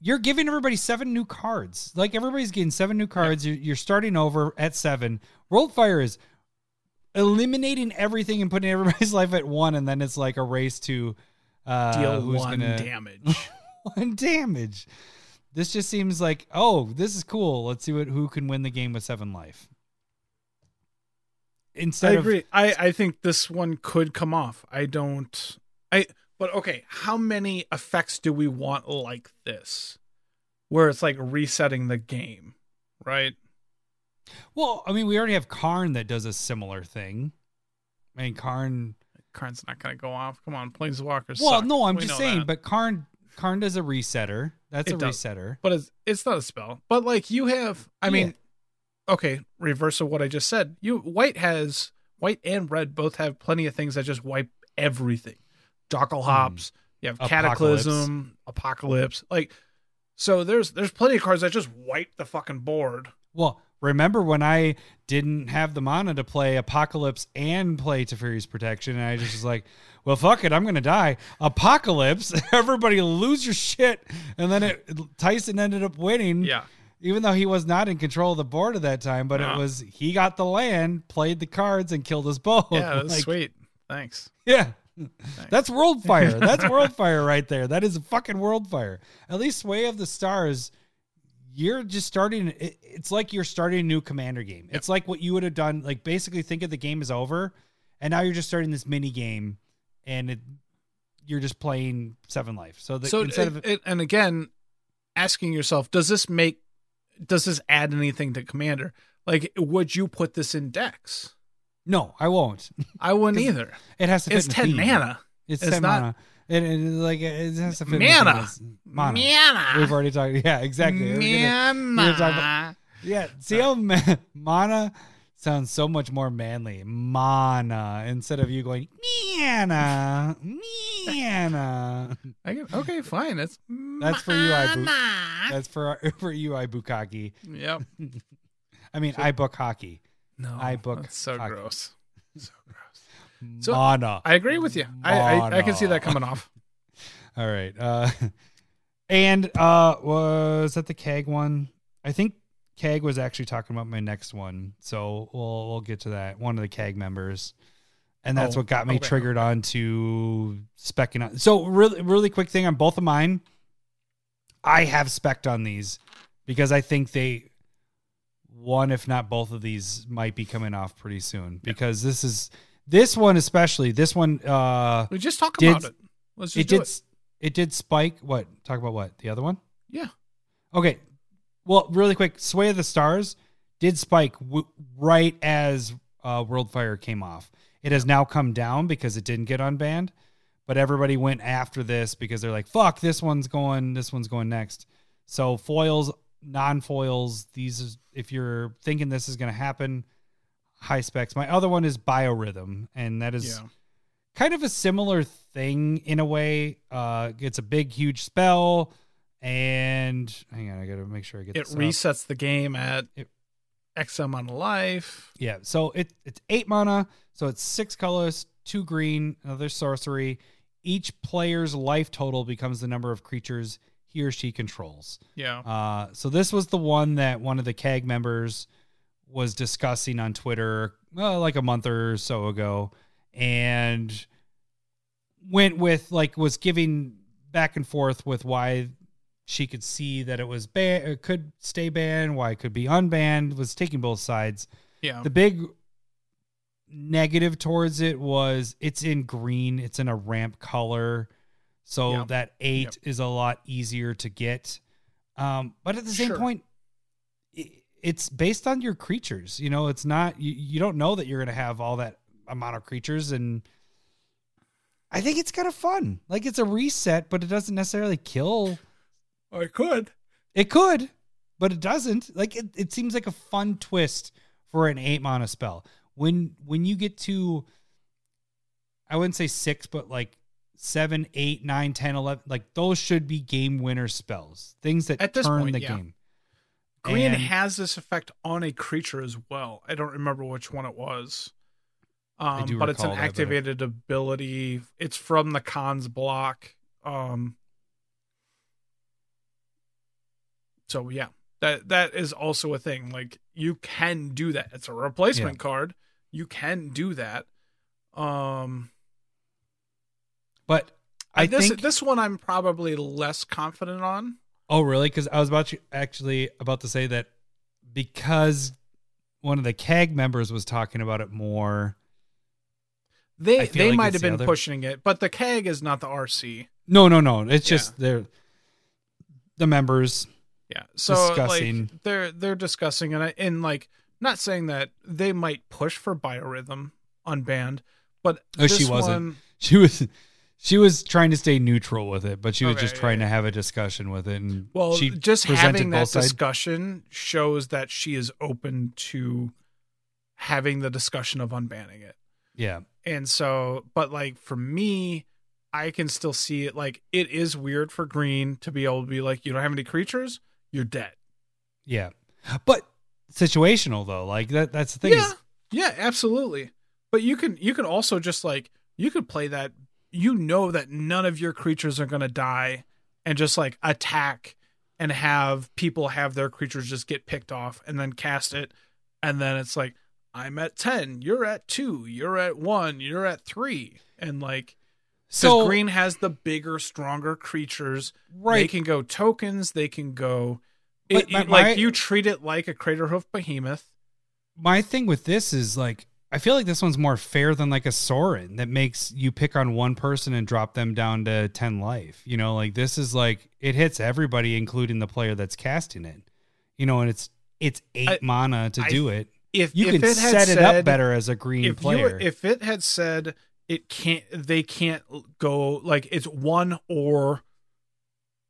you're giving everybody seven new cards. Like everybody's getting seven new cards. You're, you're starting over at seven. Worldfire is eliminating everything and putting everybody's life at one, and then it's like a race to uh, Deal who's one gonna damage. one damage. This just seems like, oh, this is cool. Let's see what who can win the game with seven life. I Instead of agree. I, I think this one could come off. I don't. I but okay. How many effects do we want like this, where it's like resetting the game, right? well, I mean, we already have Karn that does a similar thing. I mean, Karn. Karn's not gonna go off. Come on, Planeswalkers. Well, suck. no, I'm We just saying, that. but Karn Karn does a resetter. That's It a does. resetter. but it's it's not a spell. But like you have, I Yeah. mean, okay, reverse of what I just said. You white has white and red both have plenty of things that just wipe everything. Jokulhaups. You have Hmm. Apocalypse. cataclysm, apocalypse. Like, so there's there's plenty of cards that just wipe the fucking board. Well, remember when I didn't have the mana to play Apocalypse and play Teferi's Protection, and I just was like, well, fuck it, I'm gonna die. Apocalypse, everybody lose your shit, and then it Tyson ended up winning. Yeah, even though he was not in control of the board at that time, but No. it was he got the land, played the cards, and killed us both. yeah, that's Like, sweet. Thanks. Yeah. That's Worldfire. That's Worldfire right there. That is a fucking world fire. At least Sway of the Stars, you're just starting. It, it's like you're starting a new commander game. It's like what you would have done. Like basically, think of the game is over, and now you're just starting this mini game, and it, you're just playing seven life. So, the, so instead it- of it- and again, asking yourself, does this make, does this add anything to Commander? Like, would you put this in decks? no, I won't. I wouldn't either. It has to fit It's ten theme. mana. It's, It's ten not- mana. It, it, like it has to fit. Mana. mana. Mana. We've already talked. Yeah, exactly. We're gonna- Mana. we're talking about- Yeah, see how mana sounds so much more manly. Mana instead of you going mana, mana. I get, okay, fine. It's That's for you, Ibu. That's for for you, Ibukaki. Yep. I mean, I book hockey. No, I book That's so hockey. gross. So gross. So, mana. I agree with you. I, I I can see that coming off. All right. Uh, and uh, was that the CAG one? I think CAG was actually talking about my next one, so we'll we'll get to that. One of the CAG members, and that's Oh, what got me okay, triggered on to specking on. So really, really quick thing on both of mine. I have specced on these because I think they one, if not both of these, might be coming off pretty soon. Because this is this one especially. This one, uh, We just talk Did- about it. Let's just it did it. it did spike. What talk about what the other one? Yeah. Okay. Well, really quick, Sway of the Stars did spike w- right as uh, Worldfire came off. It has now come down because it didn't get unbanned, but everybody went after this because they're like, "Fuck, this one's going. This one's going next." So foils, non-foils. These, is, if you're thinking this is going to happen, high specs. My other one is Biorhythm, and that is Yeah. kind of a similar thing in a way. Uh, it's a big, huge spell, and hang on, I gotta make sure I get It this up. resets the game at It- X amount of life. Yeah, so it it's eight mana, so it's six colors, two green, another sorcery. Each player's life total becomes the number of creatures he or she controls. Yeah. Uh, so this was the one that one of the CAG members was discussing on Twitter, well, like a month or so ago, and went with like was giving back and forth with why she could see that it was banned, it could stay banned, why it could be unbanned, was taking both sides. Yeah. The big negative towards it was it's in green, it's in a ramp color. So Yeah. that eight is a lot easier to get. Um, but at the same Sure. point, i it's based on your creatures. You know, it's not, you, you don't know that you're going to have all that amount of creatures. And I think it's kind of fun. Like it's a reset, but it doesn't necessarily kill I could. it could, but it doesn't. Like it, it seems like a fun twist for an eight mana spell. When when you get to I wouldn't say six, but like seven, eight, nine, ten, eleven, like those should be game winner spells. Things that At this turn point, the yeah. game. Green And- has this effect on a creature as well. I don't remember which one it was. Um, but it's an recall that, but activated ability. It's from the cons block. Um, so yeah, that that is also a thing. Like you can do that. It's a replacement Yeah. card. You can do that. Um, But I this think this one I'm probably less confident on. Oh, really? Because I was about to actually about to say that because one of the CAG members was talking about it more. They they like might have been other- pushing it, but the CAG is not the RC. No, no, no. It's Yeah. just they're the members. Yeah. So Discussing. like they're they're discussing and I and like not saying that they might push for biorhythm unbanned, but Oh, she wasn't. one- She was she was trying to stay neutral with it, but she was Okay, just trying yeah. to have a discussion with it. And well, she just having that discussion shows that she is open to having the discussion of unbanning it. Yeah, And so, but like for me, I can still see it. Like it is weird for green to be able to be like, you don't have any creatures, you're dead. yeah, but situational though. Like that. That's the thing. yeah, Is, yeah, absolutely. But you can you can also just like you could play that. You know that none of your creatures are gonna die, and just like attack and have people have their creatures just get picked off, and then cast it, and then it's like I'm at ten, you're at two, you're at one, you're at three, and like. So green has the bigger, stronger creatures. Right. They can go tokens. They can go. But It, my- like my- you treat it like a crater Craterhoof Behemoth. my thing with this is like I feel like this one's more fair than like a Sorin that makes you pick on one person and drop them down to 10 life. You know, like this is like it hits everybody, including the player that's casting it. You know, and it's it's eight I- mana to I- do it. If You if can it had set it up better as a green if you player. if it had said it can't they can't go like it's one or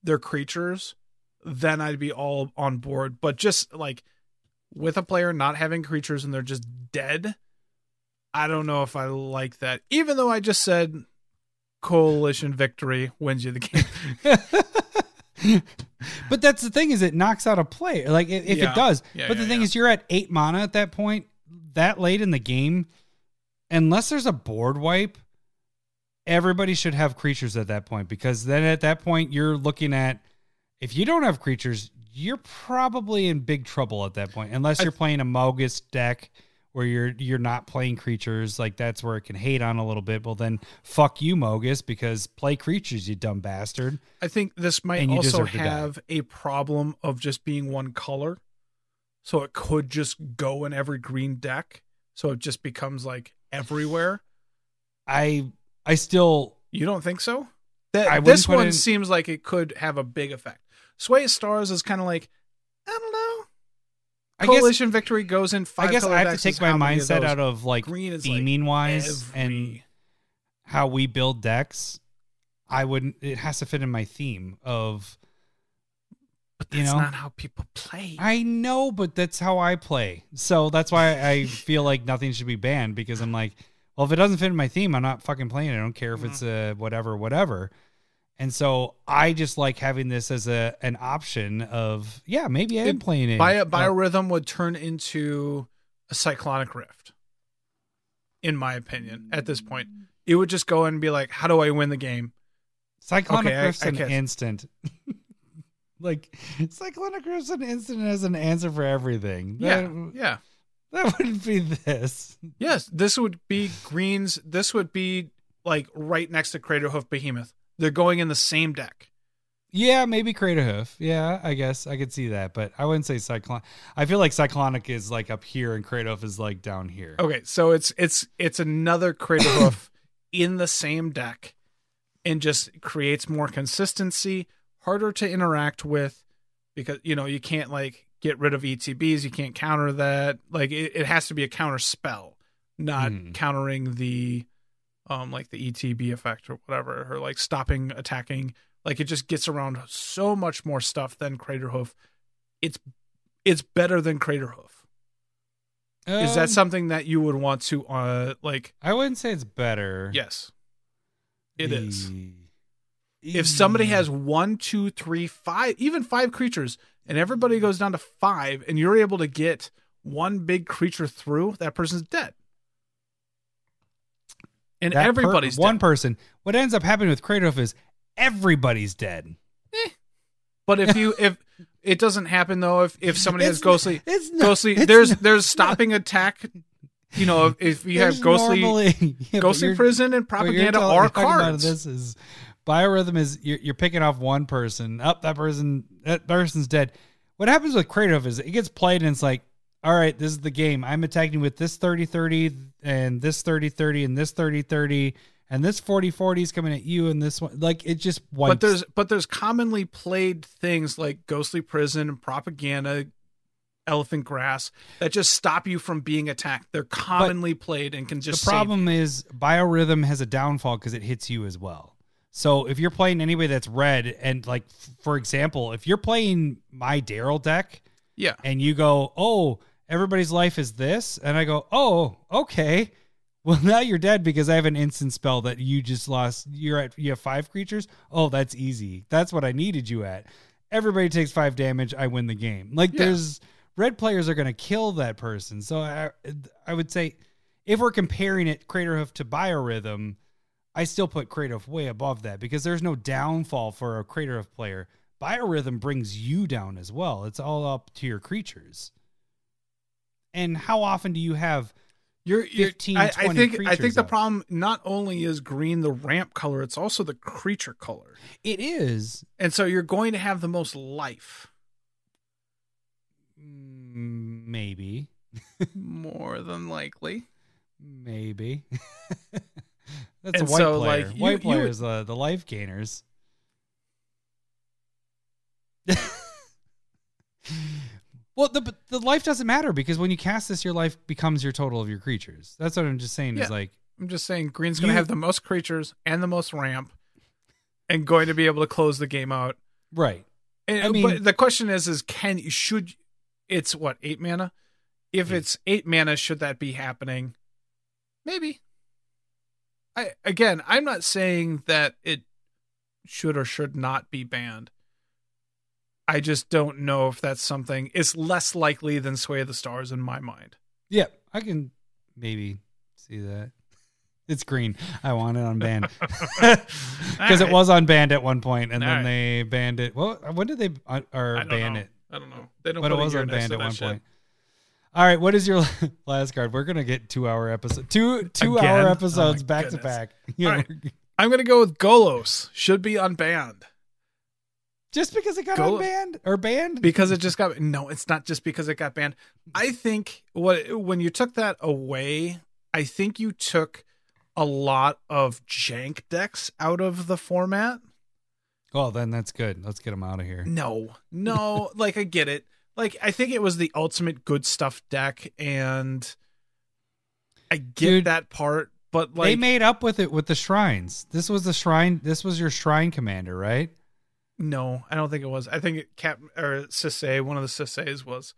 their creatures then i'd be all on board but just like with a player not having creatures and they're just dead i don't know if i like that even though i just said coalition victory wins you the game but that's the thing is it knocks out a player like if, Yeah. it does Yeah, but the thing yeah. is you're at eight mana at that point that late in the game unless there's a board wipe everybody should have creatures at that point because then at that point you're looking at if you don't have creatures you're probably in big trouble at that point unless you're playing a mogus deck where you're you're not playing creatures like that's where it can hate on a little bit well then fuck you mogus because play creatures you dumb bastard I think this might also deserve to die. have a problem of just being one color. So it could just go in every green deck. So it just becomes like everywhere. I I still You don't think so? That this one in- seems like it could have a big effect. Sway Stars is kind of like I don't know. I guess Coalition Victory goes in five. I guess I have to take my mindset out of like Green is like theming wise and how we build decks. I wouldn't. It has to fit in my theme of. But you that's know, not how people play. I know, but that's how I play. So that's why I feel like nothing should be banned because I'm like, well, if it doesn't fit in my theme, I'm not fucking playing it. I don't care if it's mm-hmm. a whatever, whatever. And so I just like having this as a an option of yeah, maybe I am playing it. Bio, biorhythm would turn into a cyclonic rift in my opinion at this point it would just go and be like how do i win the game Cyclonic Okay, I- Rift's I an catch- instant. like Cyclonic Rift's an instant has an answer for everything. yeah That, yeah that wouldn't be this. yes this would be greens this would be like right next to crater hoof behemoth they're going in the same deck Yeah, maybe Crater Hoof. Yeah, I guess I could see that, but I wouldn't say Cyclonic. I feel like Cyclonic is like up here and Crater Hoof is like down here. okay so it's it's it's another crater hoof in the same deck and just creates more consistency harder to interact with because you know you can't like get rid of etbs you can't counter that. Like it, it has to be a counter spell not Mhm. countering the um like the etb effect or whatever or like stopping attacking. Like it just gets around so much more stuff than crater hoof it's it's better than crater hoof is that Um, something that you would want to uh like I wouldn't say it's better. yes. It is. E- if somebody has one, two, three, five, even five creatures, and everybody goes down to five, and you're able to get one big creature through, that person's dead. And that per- everybody's one dead. person. What ends up happening with Hoof is everybody's dead. Eh. But if you if it doesn't happen though, if if somebody has It's- ghostly it's not- ghostly, it's there's not- there's stopping attack. You know, if, if you have ghostly normally- yeah, ghostly prison and propaganda are about cards. This is biorhythm is you're, you're picking off one person. Up that person that person's dead. What happens with Crater is it gets played and it's like, all right, this is the game. I'm attacking with this 30-30 and this 30-30 and this 30-30 and this 40-40 is coming at you and this one like it just wipes. but there's but there's commonly played things like ghostly prison and propaganda elephant grass that just stop you from being attacked they're commonly played and can just the problem is biorhythm has a downfall because it hits you as well so if you're playing anybody that's red and like for example if you're playing my daryl deck yeah. and you go oh everybody's life is this and i go oh okay. Well now you're dead because i have an instant spell that you just lost. You're at you have five creatures? Oh that's easy. That's what i needed you at. Everybody takes five damage. I win the game. Like Yeah. there's red players are going to kill that person. So I, I would say if we're comparing it crater hoof to biorhythm i still put creative way above that because there's no downfall for a creative player. Biorhythm brings you down as well. It's all up to your creatures. And how often do you have you're, you're 15, I, I 20 think i think the out. problem not only is green the ramp color it's also the creature color. It is. And so you're going to have the most life. Mm, maybe. More than likely. Maybe. That's And a white so, player. like, you- white you would- players, uh, the life gainers. well, the the life doesn't matter because when you cast this, your life becomes your total of your creatures. That's what I'm just saying. Yeah. Is like I'm just saying Green's going to have the most creatures and the most ramp and going to be able to close the game out. right. And, I mean- but the question is, is can should it's what eight mana? If Eight. it's eight mana, should that be happening? Maybe. I again, I'm not saying that it should or should not be banned. I just don't know if that's something. It's less likely than Sway of the Stars in my mind. Yeah, I can maybe see that. It's green. I want it unbanned because it was unbanned at one point, and then Alright. they banned it. Well, when did they uh, or ban know. it? I don't know. They don't But it was unbanned at one shit. point. All right, what is your last card? We're gonna get two hour episode, two two Again? hour Oh episodes my back to back. Yeah, right. I'm gonna go with Golos. Should be unbanned just because it got Go- unbanned or banned. because it just got. No, it's not just because it got banned. I think what when you took that away, I think you took a lot of jank decks out of the format. Oh, then that's good. Let's get them out of here. No, no, like I get it. Like I think it was the ultimate good stuff deck, and I get Dude, that part. But like, they made up with it with the shrines. This was the shrine. This was your shrine commander, right? No, I don't think it was. I think it Cap or Sisay, one of the Sisays was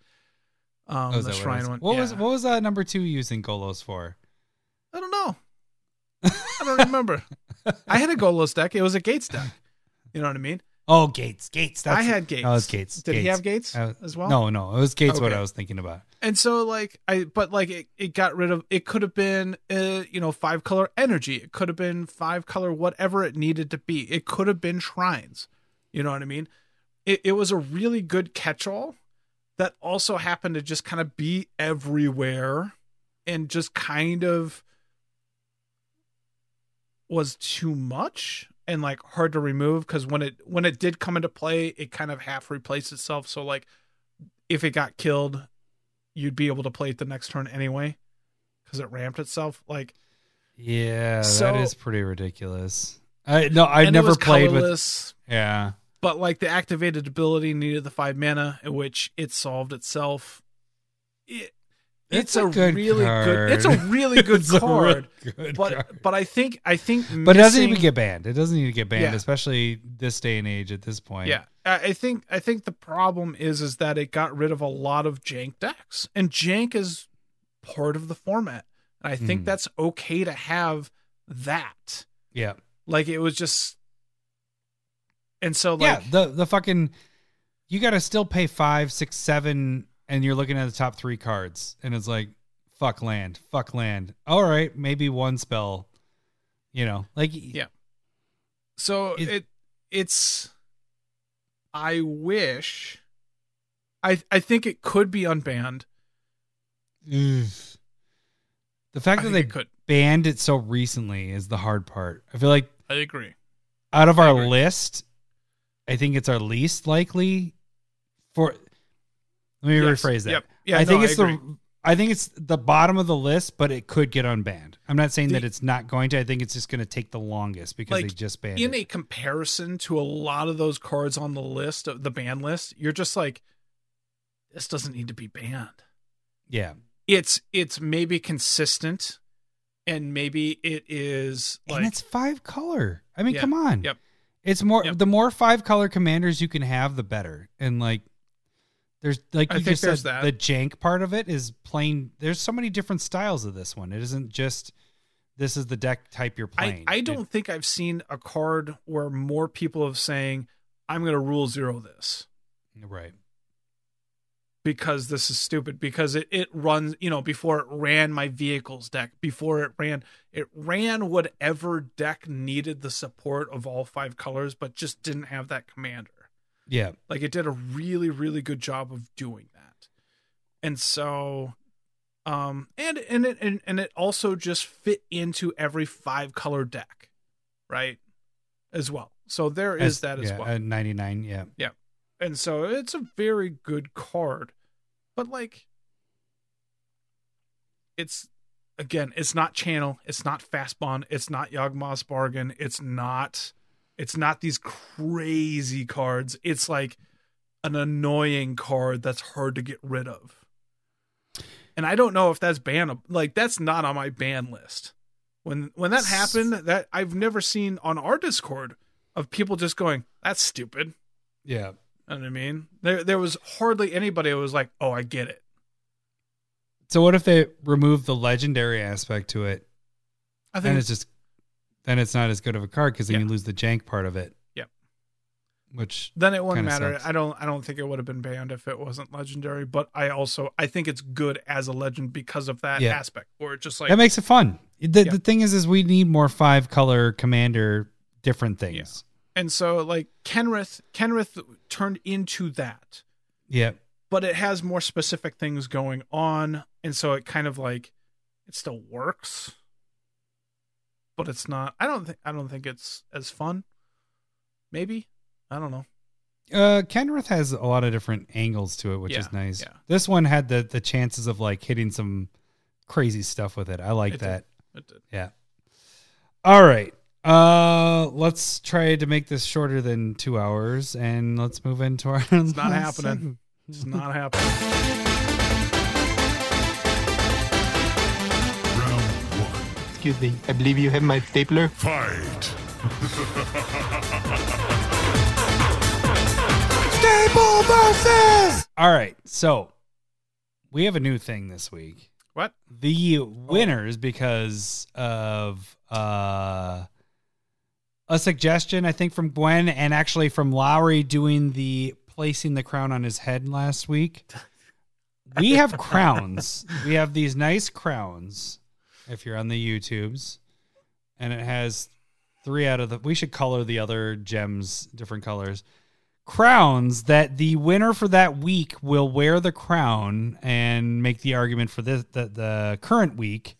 um Oh, the shrine was? one. What was what was uh, number two using Golos for? I don't know. I don't remember. I had a Golos deck. It was a Gates deck. You know what I mean? Oh, Gates. Gates. That's I had Gates. Oh, it was Gates. Did he have Gates Uh, as well? No, no, it was Gates. What I was thinking about. And so like I but like it, it got rid of it could have been uh you know five color energy. It could have been five color whatever it needed to be. It could have been shrines. You know what I mean? It it was a really good catch all that also happened to just kind of be everywhere and just kind of was too much and like hard to remove because when it when it did come into play it kind of half replaced itself so like if it got killed you'd be able to play it the next turn anyway because it ramped itself like Yeah, So- that is pretty ridiculous. I no, I never played with. colorless, Yeah, but like the activated ability needed the five mana in which it solved itself it, It's it's, a really card. good it's a really good card real good but card. but i think i think But it doesn't even get banned. It doesn't need to get banned, Yeah. especially this day and age. At this point, Yeah, I think I think the problem is is that it got rid of a lot of jank decks, and jank is part of the format. And I think Mhm. that's okay to have that. yeah, Like it was just, and so yeah. like The the fucking you got to still pay five, six, seven, and you're looking at the top three cards, and it's like fuck land, fuck land. All right, maybe one spell. You know, like Yeah. so it- it it's. I wish. I I think it could be unbanned. The fact I that they could. banned it so recently is the hard part. I feel like I agree. out of I our agree. list, I think it's our least likely for. Let me Yes. rephrase that. Yep. Yeah, I think no, it's agree. the. I think it's the bottom of the list, but it could get unbanned. I'm not saying that it's not going to. I think it's just going to take the longest because they just banned in it. a comparison to a lot of those cards on the list, of the ban list, you're just like, this doesn't need to be banned. yeah, It's it's maybe consistent, and maybe it is like and it's five color. I mean, Yeah. come on. Yep. It's more Yep. the more five color commanders you can have, the better. And like, there's like I you think just said, that. the jank part of it is playing. There's so many different styles of this one. It isn't just this is the deck type you're playing. I It- don't think I've seen a card where more people have saying I'm going to rule zero this right. because this is stupid because it it runs you know before it ran my vehicles deck before it ran it ran whatever deck needed the support of all five colors but just didn't have that commander. Yeah. Like it did a really, really good job of doing that. And so um and and it and, and it also just fit into every five color deck, right? As well. So there is As- that as yeah, well. At 99. Yeah. Yeah. And so it's a very good card. But like it's again, it's not channel, it's not fast bond, it's not Yawgmoth's bargain, it's not it's not these crazy cards. It's like an annoying card that's hard to get rid of. And I don't know if that's ban like that's not on my ban list. When when that happened, that I've never seen on our Discord of people just going, "That's stupid." Yeah. You know what I mean? There there was hardly anybody who was like, "Oh, I get it." So what if they remove the legendary aspect to it? I think it's just then it's not as good of a card because then Yeah. you lose the jank part of it. Yep. Which then it wouldn't matter. sucks. I don't I don't think it would have been banned if it wasn't legendary, but I also I think it's good as a legend because of that Yeah. aspect Or just like that makes it fun. The, Yeah. the thing is, is we need more five color commander different things. and so like Kenrith Kenrith turned into that. Yeah. But it has more specific things going on and so it kind of like it still works. But it's not I don't think I don't think it's as fun. Maybe. I don't know. Uh, Kenrith has a lot of different angles to it, which is nice. yeah. This one had the the chances of like hitting some crazy stuff with it. I like It did. that. It did. Yeah. All right. Uh, let's try to make this shorter than two hours, and let's move into our. It's not happening. It's not happening. Excuse me, I believe you have my stapler. Fight. Staple versus! All right. So we have a new thing this week. What? The winners, because of uh, a suggestion, I think, from Gwen and actually from Lowry doing the placing the crown on his head last week. We have crowns. we have these nice crowns. If you're on the YouTubes, and it has three out of the. We should color the other gems different colors. Crowns that the winner for that week will wear the crown and make the argument for this the, the current week.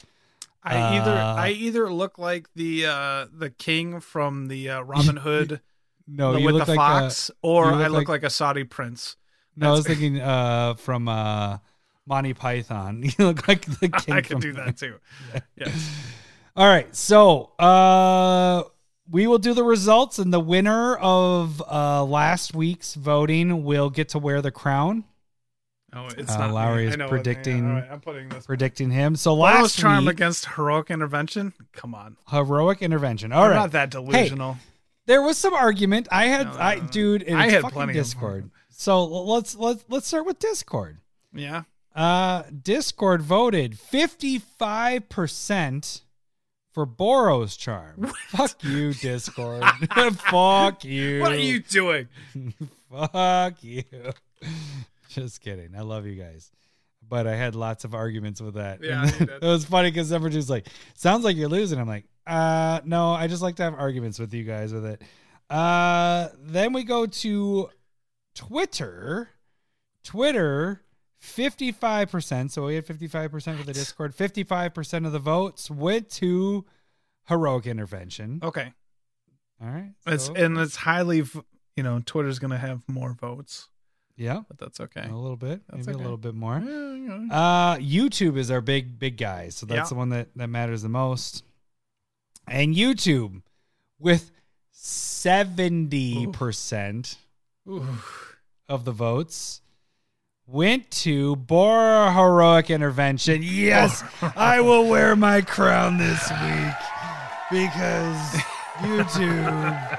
I either Uh, I either look like the uh the king from the uh, Robin Hood No, with look the like fox, A, or look I look like- like, a Saudi prince. no, I was thinking uh, from uh, Monty Python. You look like the king. I can from- do that too. Yeah. All right, so uh, we will do the results, and the winner of uh, last week's voting will get to wear the crown. Oh, it's Uh, not. Lowry I is predicting- right, I'm putting this. Predicting him. So Last last charm week, against heroic intervention. Come on, heroic intervention. All right, not that delusional. there was some argument. I had, No, no, I no, dude, in I had plenty of Discord. So let's let's let's start with Discord. Yeah. Uh, Discord voted fifty five percent for Boros charm. Fuck you, Discord. Fuck you. What are you doing? Fuck you. Just kidding. I love you guys. But I had lots of arguments with that. Yeah, And you did. it was funny because everyone was like, sounds like you're losing. I'm like, uh, no, I just like to have arguments with you guys with it. Uh, then we go to Twitter. Twitter, 55%. So we had 55% for the Discord. 55% of the votes went to heroic intervention. Okay. All right. It's and it's highly, you know, Twitter's gonna have more votes, yeah, but that's okay. a little bit, That's maybe okay. a little bit more. Yeah, know. Uh, YouTube is our big, big guy. So that's Yeah. the one that, that matters the most. And YouTube with 70% Ooh. of the votes went to Bora Heroic Intervention. Yes, I will wear my crown this week because YouTube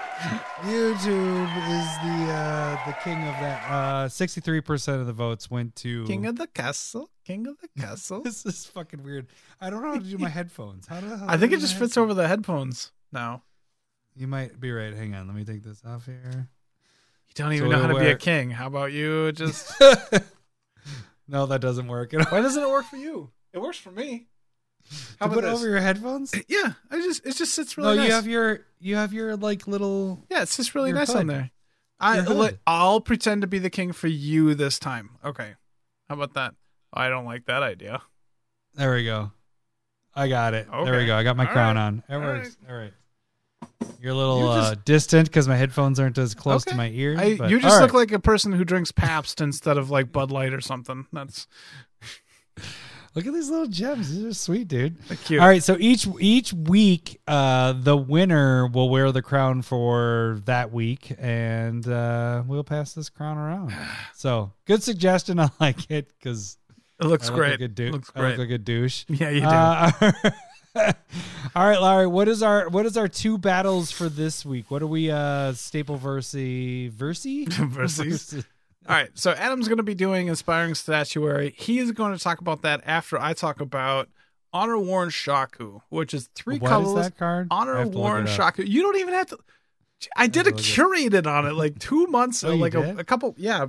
YouTube is the uh the king of that. Uh 63% of the votes went to King of the castle. King of the castle. This is fucking weird. I don't know how to do my headphones. How the hell I think do it my just fits headphones? over the headphones now. You might be right. Hang on. Let me take this off here. You don't So even know how to we'll be a king. How about you just no, that doesn't work. Why doesn't it work for you? It works for me. How to about put this? over your headphones? Yeah, I just it just sits really no, nice. you have your you have your like little. yeah, it's just really nice on there. I let, I'll pretend to be the king for you this time. Okay. How about that? I don't like that idea. There we go. I got it. There we go. I got my All crown right. on. It All works. All right. You're a little You uh, just- distant because my headphones aren't as close to Okay. my ears. I, but- you just all look right. like a person who drinks Pabst instead of like Bud Light or something. That's Look at these little gems. These are sweet, dude. Cute. All right, so each each week, uh, the winner will wear the crown for that week, and uh, we'll pass this crown around. So, good suggestion. I like it because It looks I look great. Like a dou- looks I look great. like a douche. yeah, you do. Uh, all right, Larry. What is our what is our two battles for this week? What are we? Uh, Staple versi versi Versus. All right, so Adam's going to be doing inspiring statuary. He is going to talk about that after I talk about honor worn shaku, which is three What is colorless that card? Honor have to look worn shaku. You don't even have to. I did a to look it curated on it like two months, Oh, like a, a couple. Yeah,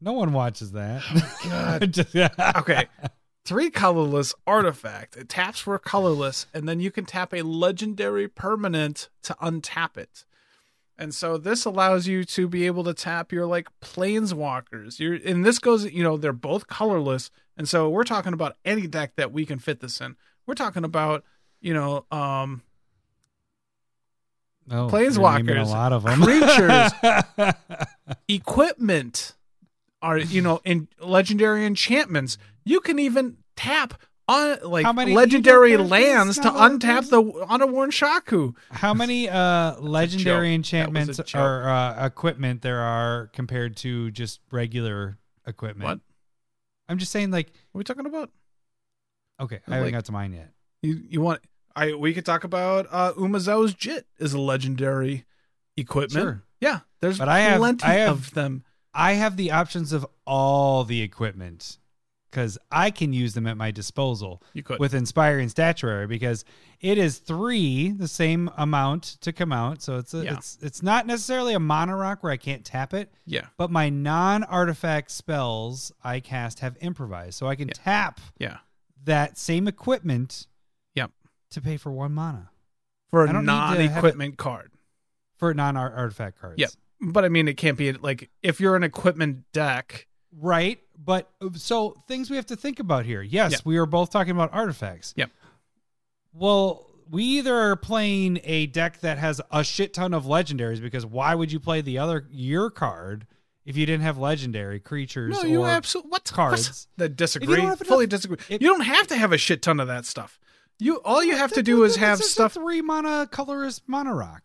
No one watches that. God. Just- okay. Three colorless artifact. It taps for colorless, and then you can tap a legendary permanent to untap it. And so this allows you to be able to tap your like planeswalkers. You're and this goes, you know, they're both colorless. And so we're talking about any deck that we can fit this in. We're talking about, you know, um Oh, Planeswalkers, a lot of them. creatures. equipment are you know in legendary enchantments you can even tap on like How many legendary lands to untap the Honorworn Shaku. How many uh, legendary enchantments That was a joke. or uh, equipment there are compared to just regular equipment? What? I'm just saying, like, What are we talking about? okay, I haven't Like- got to mine yet. You you want I we could talk about uh Umezawa's Jitte is a legendary equipment. Sure. Yeah, there's But I have- plenty I have- of them. I have the options of all the equipment because I can use them at my disposal You could. with Inspiring Statuary because it is three, the same amount to come out. So it's a, Yeah. it's it's not necessarily a mono rock where I can't tap it, yeah. but my non-artifact spells I cast have improvised, so I can Yeah. tap Yeah. that same equipment. Yep. To pay for one mana For a don't need to have non-equipment card. for a non-artifact cards. Yep. But I mean it can't be like if you're an equipment deck. Right. But so things we have to think about here. Yes, Yep. we are both talking about artifacts. Yep. Well, we either are playing a deck that has a shit ton of legendaries because why would you play the other your card if you didn't have legendary creatures? No, you or absolutely what cards. What? That disagree. Fully enough- disagree. if- you don't have to have a shit ton of that stuff. You all you have to do is have stuff. three mana colorless mono rock.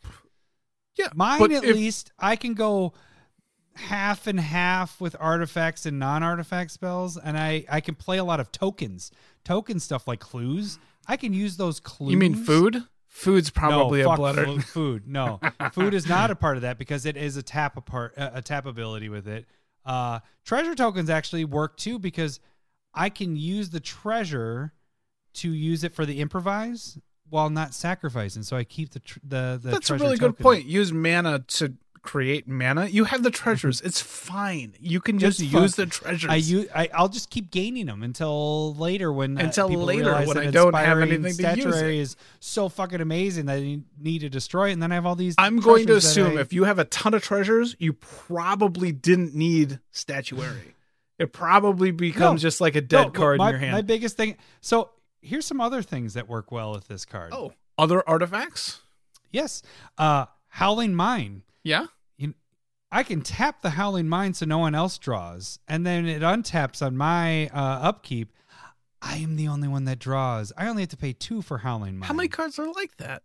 Yeah, Mine at if- least I can go half and half with artifacts and non-artifact spells, and I I can play a lot of tokens, token stuff like clues. I can use those clues. You mean food? Food's probably no, a blutter. Food, no, food is not a part of that because it is a tap apart, a a tap ability with it. Uh, treasure tokens actually work too because I can use the treasure to use it for the improvise while not sacrificing. So I keep the tr- the the. That's a really good point. Use mana to create mana. You have the treasures. It's fine. You can just It's use the treasures. I use I, I'll just keep gaining them until later when uh, Until people later when I don't have anything to use it. is so fucking amazing that I need to destroy it, and then I have all these. I'm going to assume I- if you have a ton of treasures, you probably didn't need statuary. It probably becomes No. just like a dead No, card my, in your hand. My biggest thing. So here's some other things that work well with this card. oh, other artifacts? yes, uh, Howling Mine. Yeah. You, I can tap the Howling Mine so no one else draws, and then it untaps on my uh, upkeep. I am the only one that draws. I only have to pay two for Howling Mine. How many cards are like that?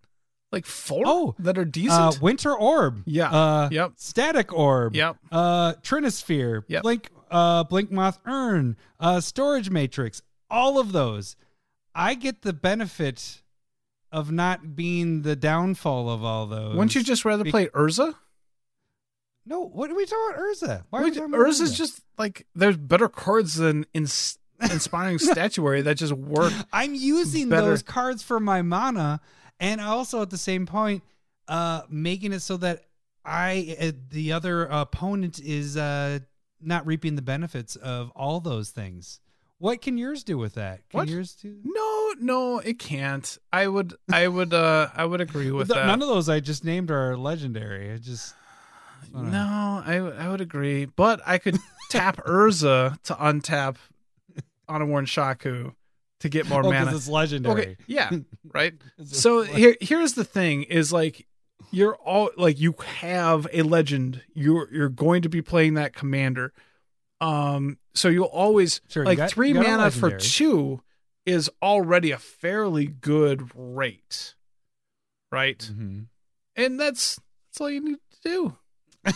Like four? Oh, that are Uh, decent. Winter Orb. Yeah. Uh, Yep. Static Orb. Yep. Uh, Trinisphere. Yep. Blink. Uh, Blink Moth Urn. Uh, Storage Matrix. All of those. I get the benefit of not being the downfall of all those. Wouldn't you just rather Be- play Urza? No. What are we talking about, Urza? Why are we Would- talking about Urza's just like there's better cards than ins- inspiring statuary that just work. I'm using better. those cards for my mana, and also at the same point, uh, making it so that I, uh, the other opponent, is uh, not reaping the benefits of all those things. What can yours do with that? Can What? yours do? No, no, it can't. I would, I would, uh, I would agree with Th- that. None of those I just named are legendary. I just no, I, I would agree, but I could tap Urza to untap Honorworn Shaku to get more oh, mana. it's legendary. Okay, yeah, right. So here, here's the thing: is like you're all like you have a legend. You're you're going to be playing that commander. Um, so you'll always Sure, like got- three mana for two. is already a fairly good rate, right? Mhm. And that's that's all you need to do.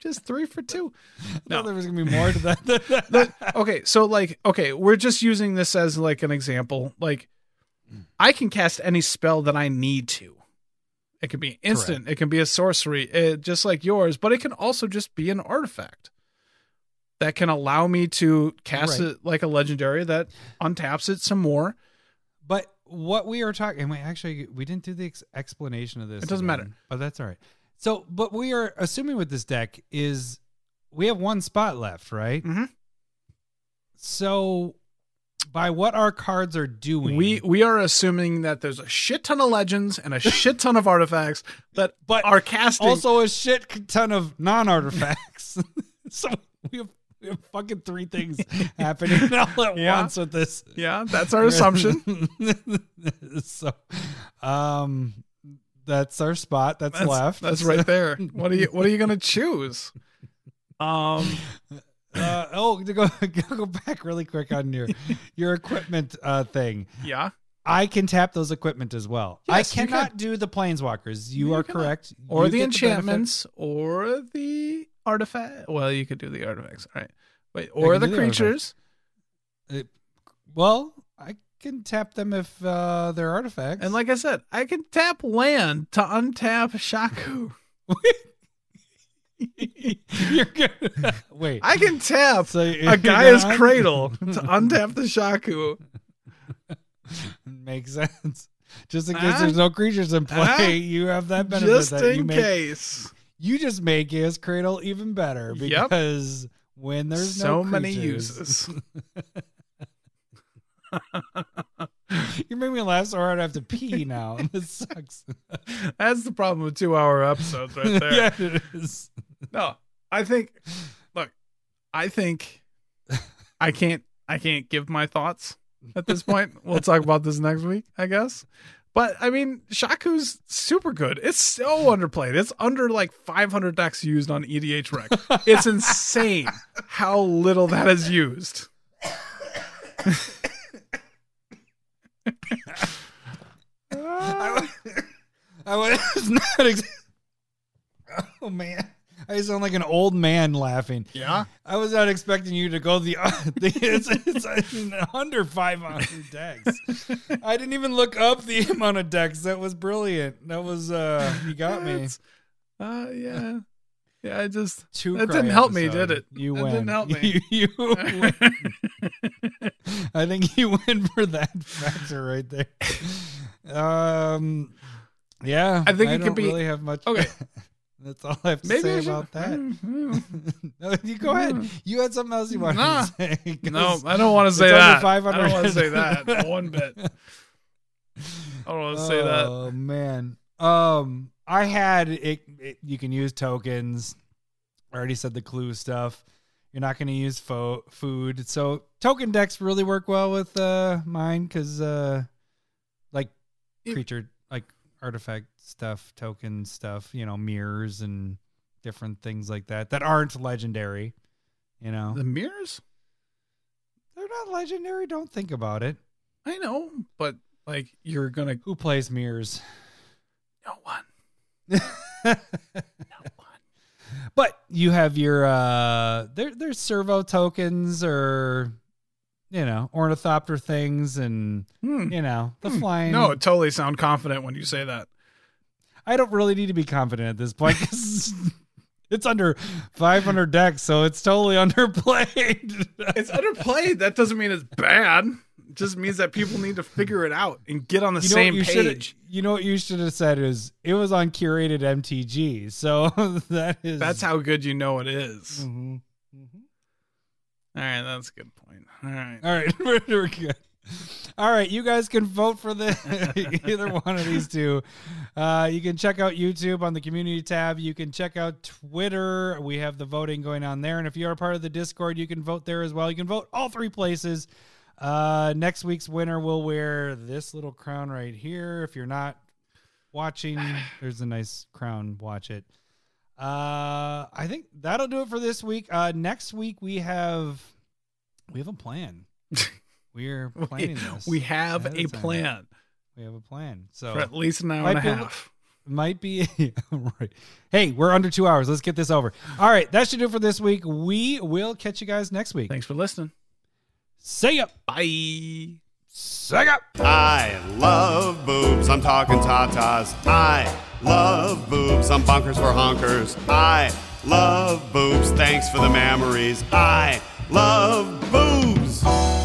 Just three for two. No. there was gonna be more to that. okay, so like, okay, we're just using this as like an example. Like, I can cast any spell that I need to. It can be instant. It can be a sorcery, eh, just like yours, but it can also just be an artifact that can allow me to cast Right. it like a legendary that untaps it some more. But what we are talking, and we actually we didn't do the ex- explanation of this. It doesn't matter. but that's all right. So, but we are assuming with this deck is we have one spot left, right? Mhm. So, by what our cards are doing, We we are assuming that there's a shit ton of legends and a shit ton of artifacts that but are casting. also a shit ton of non-artifacts. so we have fucking three things happening all at Yeah. once with this. yeah, that's our assumption. so, um, that's our spot that's, That's, left. That's right there. What are you What are you gonna choose? Um. Uh, oh, to go go back really quick on your your equipment uh, thing. Yeah. I can tap those equipment as well. Yes, I cannot can. do the planeswalkers. You You are cannot. correct. Or You the enchantments, or the artifact. Well, you could do the artifacts. All right. Wait. Or the do the creatures. It- well, I can tap them if uh, they're artifacts. And like I said, I can tap land to untap Shaku. you're good. Wait, I can tap so a Gaea's cradle to untap the Shaku. Makes sense. Just in case Ah. there's no creatures in play, Ah. you have that benefit Just that you in case. You just make his cradle even better Yep. because when there's so no many uses. you make me laugh so hard I have to pee now. this sucks. That's the problem with two hour episodes right there. yeah, it is. No, I think. Look, I think I can't. I can't give my thoughts at this point. We'll talk about this next week, I guess. But I mean, Shaku's super good. It's so underplayed. It's under like 500 decks used on EDHREC. It's insane how little that is used. I, was not. Ex- oh man, I sound like an old man laughing. Yeah. I was not expecting you to go the. the it's, it's under five hundred decks. I didn't even look up the amount of decks. That was brilliant. That was uh, you got me. It's- Uh, yeah. Yeah, I just. Two that didn't help me, did it? You That win. didn't help me. You, you. I think you win for that factor right there. Um, yeah, I think it don't could be- really have much. Okay. That's all I have to Maybe say about that. no, you go ahead. You had something else you wanted Nah. to say. No, I don't want to say that. 500. I don't want to say that one bit. I don't want to say that. Oh man. Um, I had it, it. You can use tokens. I already said the clue stuff. You're not going to use fo- food, so token decks really work well with uh mine because uh, like creature artifact stuff, token stuff. You know, mirrors and different things like that that aren't legendary. You know, The mirrors? they're not legendary. Don't think about it. I know, but like you're gonna Who plays mirrors? no one. No one. But you have your uh there there's servo tokens or you know, ornithopter things and Hmm. you know, the Hmm. flying No, it totally sound confident when you say that. I don't really need to be confident at this point it's under 500 decks, so it's totally underplayed. It's underplayed. That doesn't mean it's bad. It just means that people need to figure it out and get on the You know same you page. You know what you should have said is it was on curated MTG. So that is That's how good you know it is. Mhm. All right, that's a good point. All right. All right, we're, good. All right, you guys can vote for the either one of these two. Uh, you can check out YouTube on the community tab. You can check out Twitter. We have the voting going on there, and if you are part of the Discord, you can vote there as well. You can vote all three places. Uh, next week's winner will wear this little crown right here. If you're not watching, there's a nice crown. Watch it. Uh, I think that'll do it for this week. Uh, next week we have we have a plan. we're We, planning this. we have a plan We have a plan. So for at least an hour Might and a be half. might be right. Hey, we're under two hours. Let's get this over. All right, that should do it for this week. We will catch you guys next week. Thanks for listening. See ya. Bye. See ya. I love boobs. I'm talking tatas. I love boobs. I'm bonkers for honkers. I love boobs. Thanks for the memories. I love boobs.